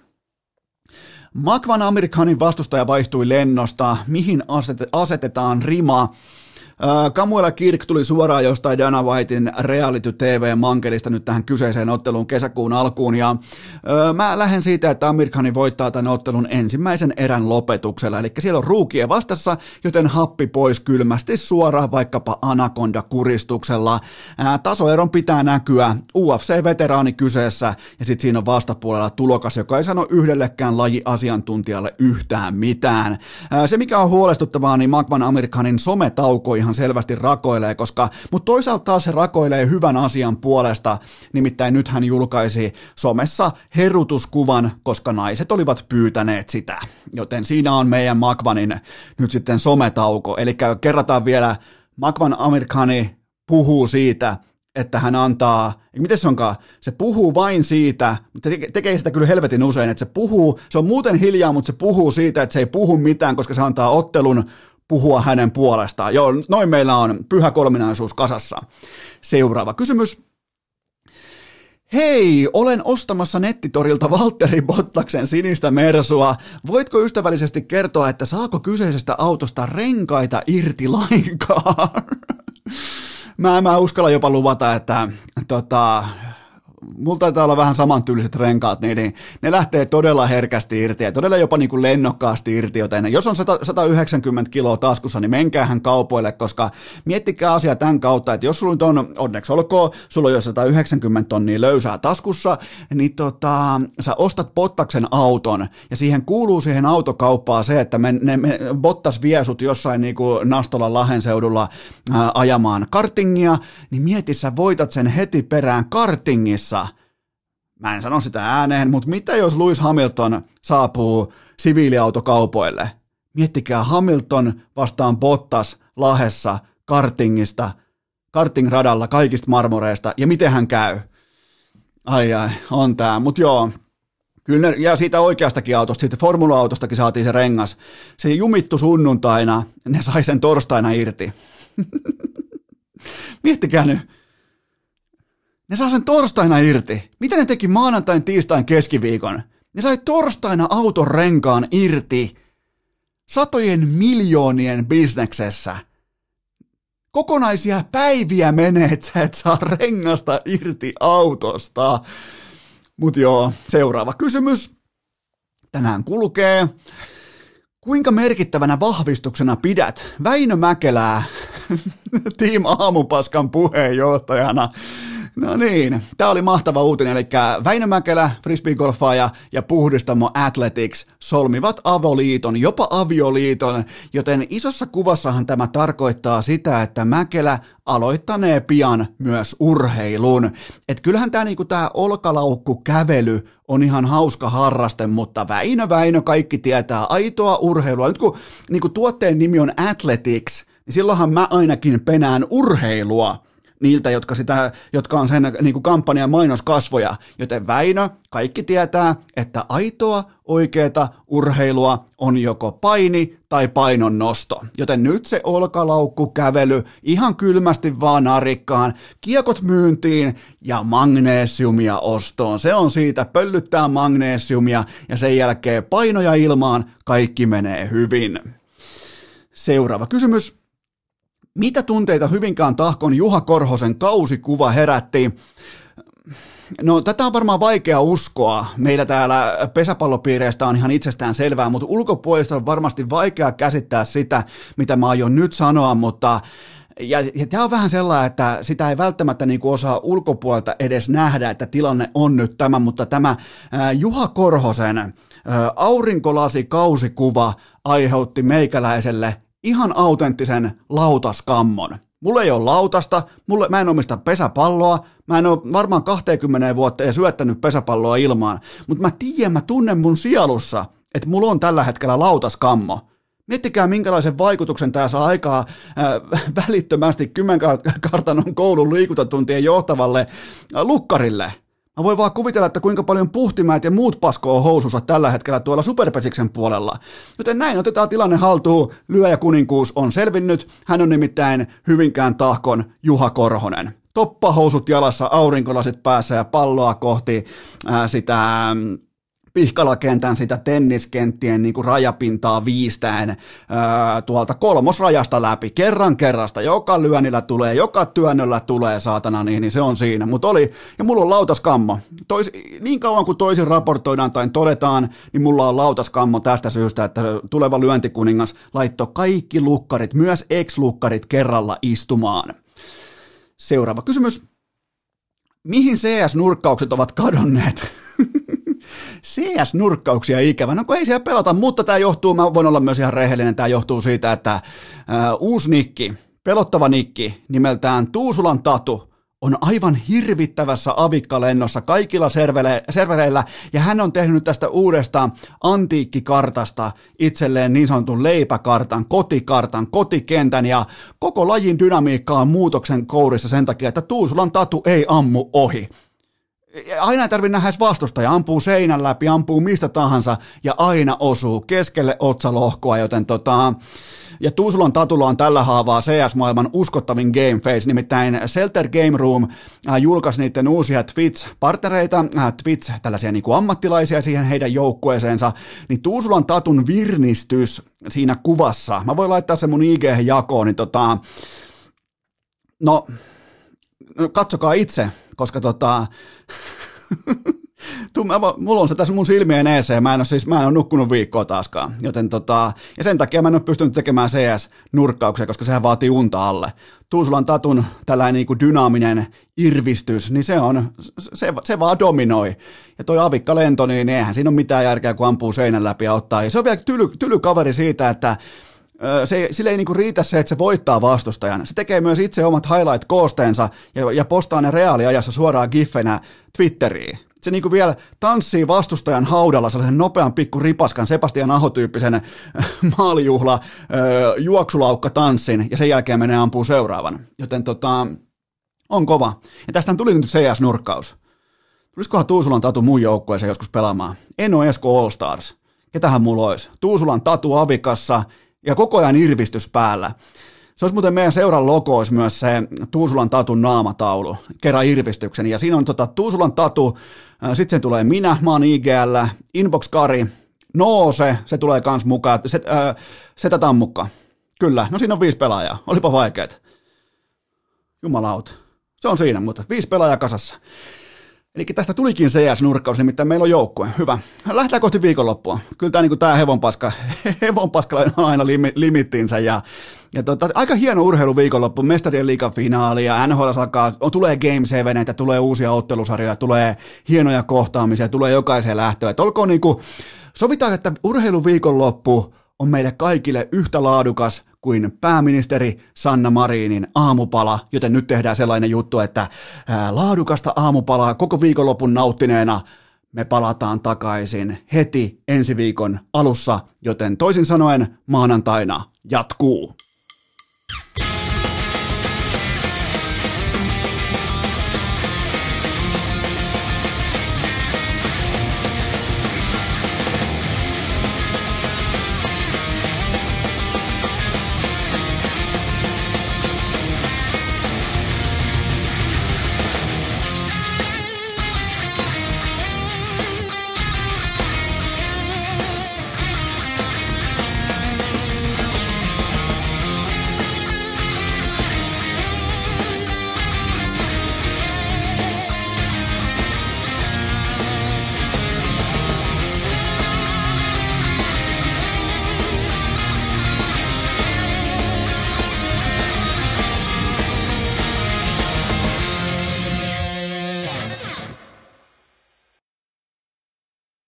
Makvan Amerikanin vastustaja vaihtui lennosta, mihin asetetaan rima Kamuela Kirk tuli suoraan jostain Dana Whitein reality TV-mankelista nyt tähän kyseiseen otteluun kesäkuun alkuun ja mä lähden siitä, että Amir Khan voittaa tämän ottelun ensimmäisen erän lopetuksella, eli siellä on ruukie vastassa, joten happi pois kylmästi suoraan vaikkapa Anaconda-kuristuksella. Tasoeron pitää näkyä, UFC-veteraani kyseessä ja sitten siinä on vastapuolella tulokas, joka ei sano yhdellekään lajiasiantuntijalle yhtään mitään. Se mikä on huolestuttavaa, niin Magvan Amerikanin sometauko ihan selvästi rakoilee, koska, mutta toisaalta taas se rakoilee hyvän asian puolesta, nimittäin nyt hän julkaisi somessa herutuskuvan, koska naiset olivat pyytäneet sitä. Joten siinä on meidän Makvanin nyt sitten sometauko, eli kerrataan vielä, Makvan Amerikani puhuu siitä, että hän antaa, miten se onkaan, se puhuu vain siitä, mutta se tekee sitä kyllä helvetin usein, että se puhuu, se on muuten hiljaa, mutta se puhuu siitä, että se ei puhu mitään, koska se antaa ottelun puhua hänen puolestaan. Joo, noin meillä on pyhä kolminaisuus kasassa. Seuraava kysymys. Hei, olen ostamassa nettitorilta Valtteri Bottaksen sinistä Mersua. Voitko ystävällisesti kertoa, että saako kyseisestä autosta renkaita irti lainkaan? mä, mä uskalla jopa luvata, että tota, mulla taitaa olla vähän samantyyliset renkaat, niin, niin ne lähtee todella herkästi irti ja todella jopa niin kuin lennokkaasti irti, joten jos on 100, 190 kiloa taskussa, niin menkäähän kaupoille, koska miettikää asia tämän kautta, että jos sulla nyt on, onneksi olkoon, sulla on jo 190 tonnia löysää taskussa, niin tota, sä ostat Bottaksen auton ja siihen kuuluu siihen autokauppaan se, että me, ne, me, Bottas vie sut jossain niin kuin Nastolan lahenseudulla ää, ajamaan kartingia, niin mieti sä voitat sen heti perään kartingissa, Suomessa, mä en sano sitä ääneen, mutta mitä jos Lewis Hamilton saapuu siviiliautokaupoille? Miettikää Hamilton vastaan Bottas Lahessa kartingista, kartingradalla kaikista marmoreista, ja miten hän käy? Ai ai, on tää, mut joo, Kyllä, ne, ja siitä oikeastakin autosta, siitä formula-autostakin saatiin se rengas. Se jumittu sunnuntaina, ne sai sen torstaina irti. Miettikää nyt, ne saa sen torstaina irti. Mitä ne teki maanantain, tiistain, keskiviikon? Ne sai torstaina auton renkaan irti satojen miljoonien bisneksessä. Kokonaisia päiviä menee, että sä et saa rengasta irti autosta. Mut joo, seuraava kysymys. Tänään kulkee. Kuinka merkittävänä vahvistuksena pidät Väinö Mäkelää Team Aamupaskan puheenjohtajana No niin, tämä oli mahtava uutinen, eli Väinö Mäkelä, frisbeegolfaaja ja Puhdistamo Athletics solmivat avoliiton, jopa avioliiton, joten isossa kuvassahan tämä tarkoittaa sitä, että Mäkelä aloittanee pian myös urheilun. Et kyllähän tämä niinku tää olkalaukku kävely on ihan hauska harraste, mutta Väinö Väinö kaikki tietää aitoa urheilua. Nyt kun niinku tuotteen nimi on Athletics, niin silloinhan mä ainakin penään urheilua niiltä, jotka, sitä, jotka on sen niin kuin kampanjan mainoskasvoja. Joten Väinö, kaikki tietää, että aitoa, oikeeta urheilua on joko paini tai painon nosto. Joten nyt se olkalaukku kävely ihan kylmästi vaan narikkaan, kiekot myyntiin ja magneesiumia ostoon. Se on siitä, pöllyttää magneesiumia ja sen jälkeen painoja ilmaan, kaikki menee hyvin. Seuraava kysymys. Mitä tunteita Hyvinkään tahkon Juha Korhosen kausikuva herätti? No tätä on varmaan vaikea uskoa. Meillä täällä pesäpallopiireistä on ihan itsestään selvää, mutta ulkopuolista on varmasti vaikea käsittää sitä, mitä mä aion nyt sanoa, mutta ja, ja tämä on vähän sellainen, että sitä ei välttämättä niin kuin osaa ulkopuolelta edes nähdä, että tilanne on nyt tämä, mutta tämä Juha Korhosen ää, aurinkolasi kausikuva aiheutti meikäläiselle ihan autenttisen lautaskammon. Mulla ei ole lautasta, mulle, mä en omista pesäpalloa, mä en ole varmaan 20 vuotta ja syöttänyt pesäpalloa ilmaan, mutta mä tiedän, mä tunnen mun sielussa, että mulla on tällä hetkellä lautaskammo. Miettikää, minkälaisen vaikutuksen tämä saa aikaa äh, välittömästi kymmenkartanon koulun liikuntatuntien johtavalle äh, lukkarille. Mä voin vaan kuvitella, että kuinka paljon puhtimäät ja muut paskoo housunsa tällä hetkellä tuolla Superpesiksen puolella. Joten näin otetaan tilanne haltuun. Lyöjä kuninkuus on selvinnyt. Hän on nimittäin Hyvinkään tahkon Juha Korhonen. Toppahousut jalassa, aurinkolasit päässä ja palloa kohti ää, sitä pihkalakentän sitä tenniskenttien niin kuin rajapintaa viistäen ää, tuolta kolmosrajasta läpi, kerran kerrasta, joka lyönnillä tulee, joka työnnöllä tulee, saatana, niin, niin se on siinä. Mutta oli, ja mulla on lautaskammo. Tois, niin kauan kuin toisin raportoidaan tai todetaan, niin mulla on lautaskammo tästä syystä, että tuleva lyöntikuningas laittoi kaikki lukkarit, myös ex-lukkarit kerralla istumaan. Seuraava kysymys. Mihin CS-nurkkaukset ovat kadonneet? CS-nurkkauksia ikävä. No kun ei siellä pelata, mutta tämä johtuu, mä voin olla myös ihan rehellinen, tämä johtuu siitä, että uh, uusi nikki, pelottava nikki nimeltään Tuusulan Tatu, on aivan hirvittävässä avikkalennossa kaikilla servereillä, ja hän on tehnyt tästä uudesta antiikkikartasta itselleen niin sanotun leipäkartan, kotikartan, kotikentän, ja koko lajin dynamiikka on muutoksen kourissa sen takia, että Tuusulan tatu ei ammu ohi aina ei tarvitse nähdä vastustaja, ampuu seinän läpi, ampuu mistä tahansa ja aina osuu keskelle otsalohkoa, joten tota, ja Tuusulan Tatulla on tällä haavaa CS-maailman uskottavin game face, nimittäin Selter Game Room äh, julkaisi niiden uusia Twitch-partnereita, äh, Twitch, tällaisia niin kuin ammattilaisia siihen heidän joukkueeseensa, niin Tuusulan Tatun virnistys siinä kuvassa, mä voin laittaa se mun IG-jakoon, niin tota, no, no katsokaa itse, koska tota, mulla on se tässä mun silmien eeseen, mä en ole, siis, mä en ole nukkunut viikkoa taaskaan, joten tota, ja sen takia mä en ole pystynyt tekemään CS-nurkkauksia, koska sehän vaatii unta alle. Tuusulan Tatun tällainen niin kuin dynaaminen irvistys, niin se on, se, se vaan dominoi. Ja toi avikka lento, niin eihän siinä ole mitään järkeä, kun ampuu seinän läpi ja ottaa. Ja se on vielä tyly, tyly kaveri siitä, että se, sille ei niinku riitä se, että se voittaa vastustajan. Se tekee myös itse omat highlight-koosteensa ja, ja postaa ne reaaliajassa suoraan giffenä Twitteriin. Se niinku vielä tanssii vastustajan haudalla sellaisen nopean pikku ripaskan Sebastian Aho-tyyppisen maalijuhla juoksulaukka tanssin ja sen jälkeen menee ampuu seuraavan. Joten tota, on kova. Ja tästä tuli nyt CS-nurkkaus. Tulisikohan Tuusulan tatu mun joukkueeseen joskus pelaamaan? En ole Esko All Stars. Ketähän mulla olisi? Tuusulan tatu Avikassa ja koko ajan irvistys päällä. Se olisi muuten meidän seuran logo myös se Tuusulan Tatun naamataulu, kerran irvistyksen. Ja siinä on tota Tuusulan Tatu, sitten se tulee minä, mä oon IGL, Inbox Kari, Noose, se tulee kans mukaan, se, äh, Setä Tammukka. Kyllä, no siinä on viisi pelaajaa, olipa vaikeet. Jumalauta. Se on siinä, mutta viisi pelaajaa kasassa. Eli tästä tulikin CS-nurkkaus, nimittäin meillä on joukkue. Hyvä. Lähdetään kohti viikonloppua. Kyllä tämä, niin tämä hevonpaska, hevonpaskalla on aina limi, limittinsä. Ja, ja tota, aika hieno urheiluviikonloppu, mestarien liigafinaali ja NHL alkaa, on, tulee Game 7, tulee uusia ottelusarjoja, tulee hienoja kohtaamisia, tulee jokaiseen lähtöön. Että olkoon niin kuin, sovitaan, että urheiluviikonloppu on meille kaikille yhtä laadukas kuin pääministeri Sanna Marinin aamupala, joten nyt tehdään sellainen juttu, että laadukasta aamupalaa koko viikonlopun nauttineena me palataan takaisin heti ensi viikon alussa, joten toisin sanoen maanantaina jatkuu.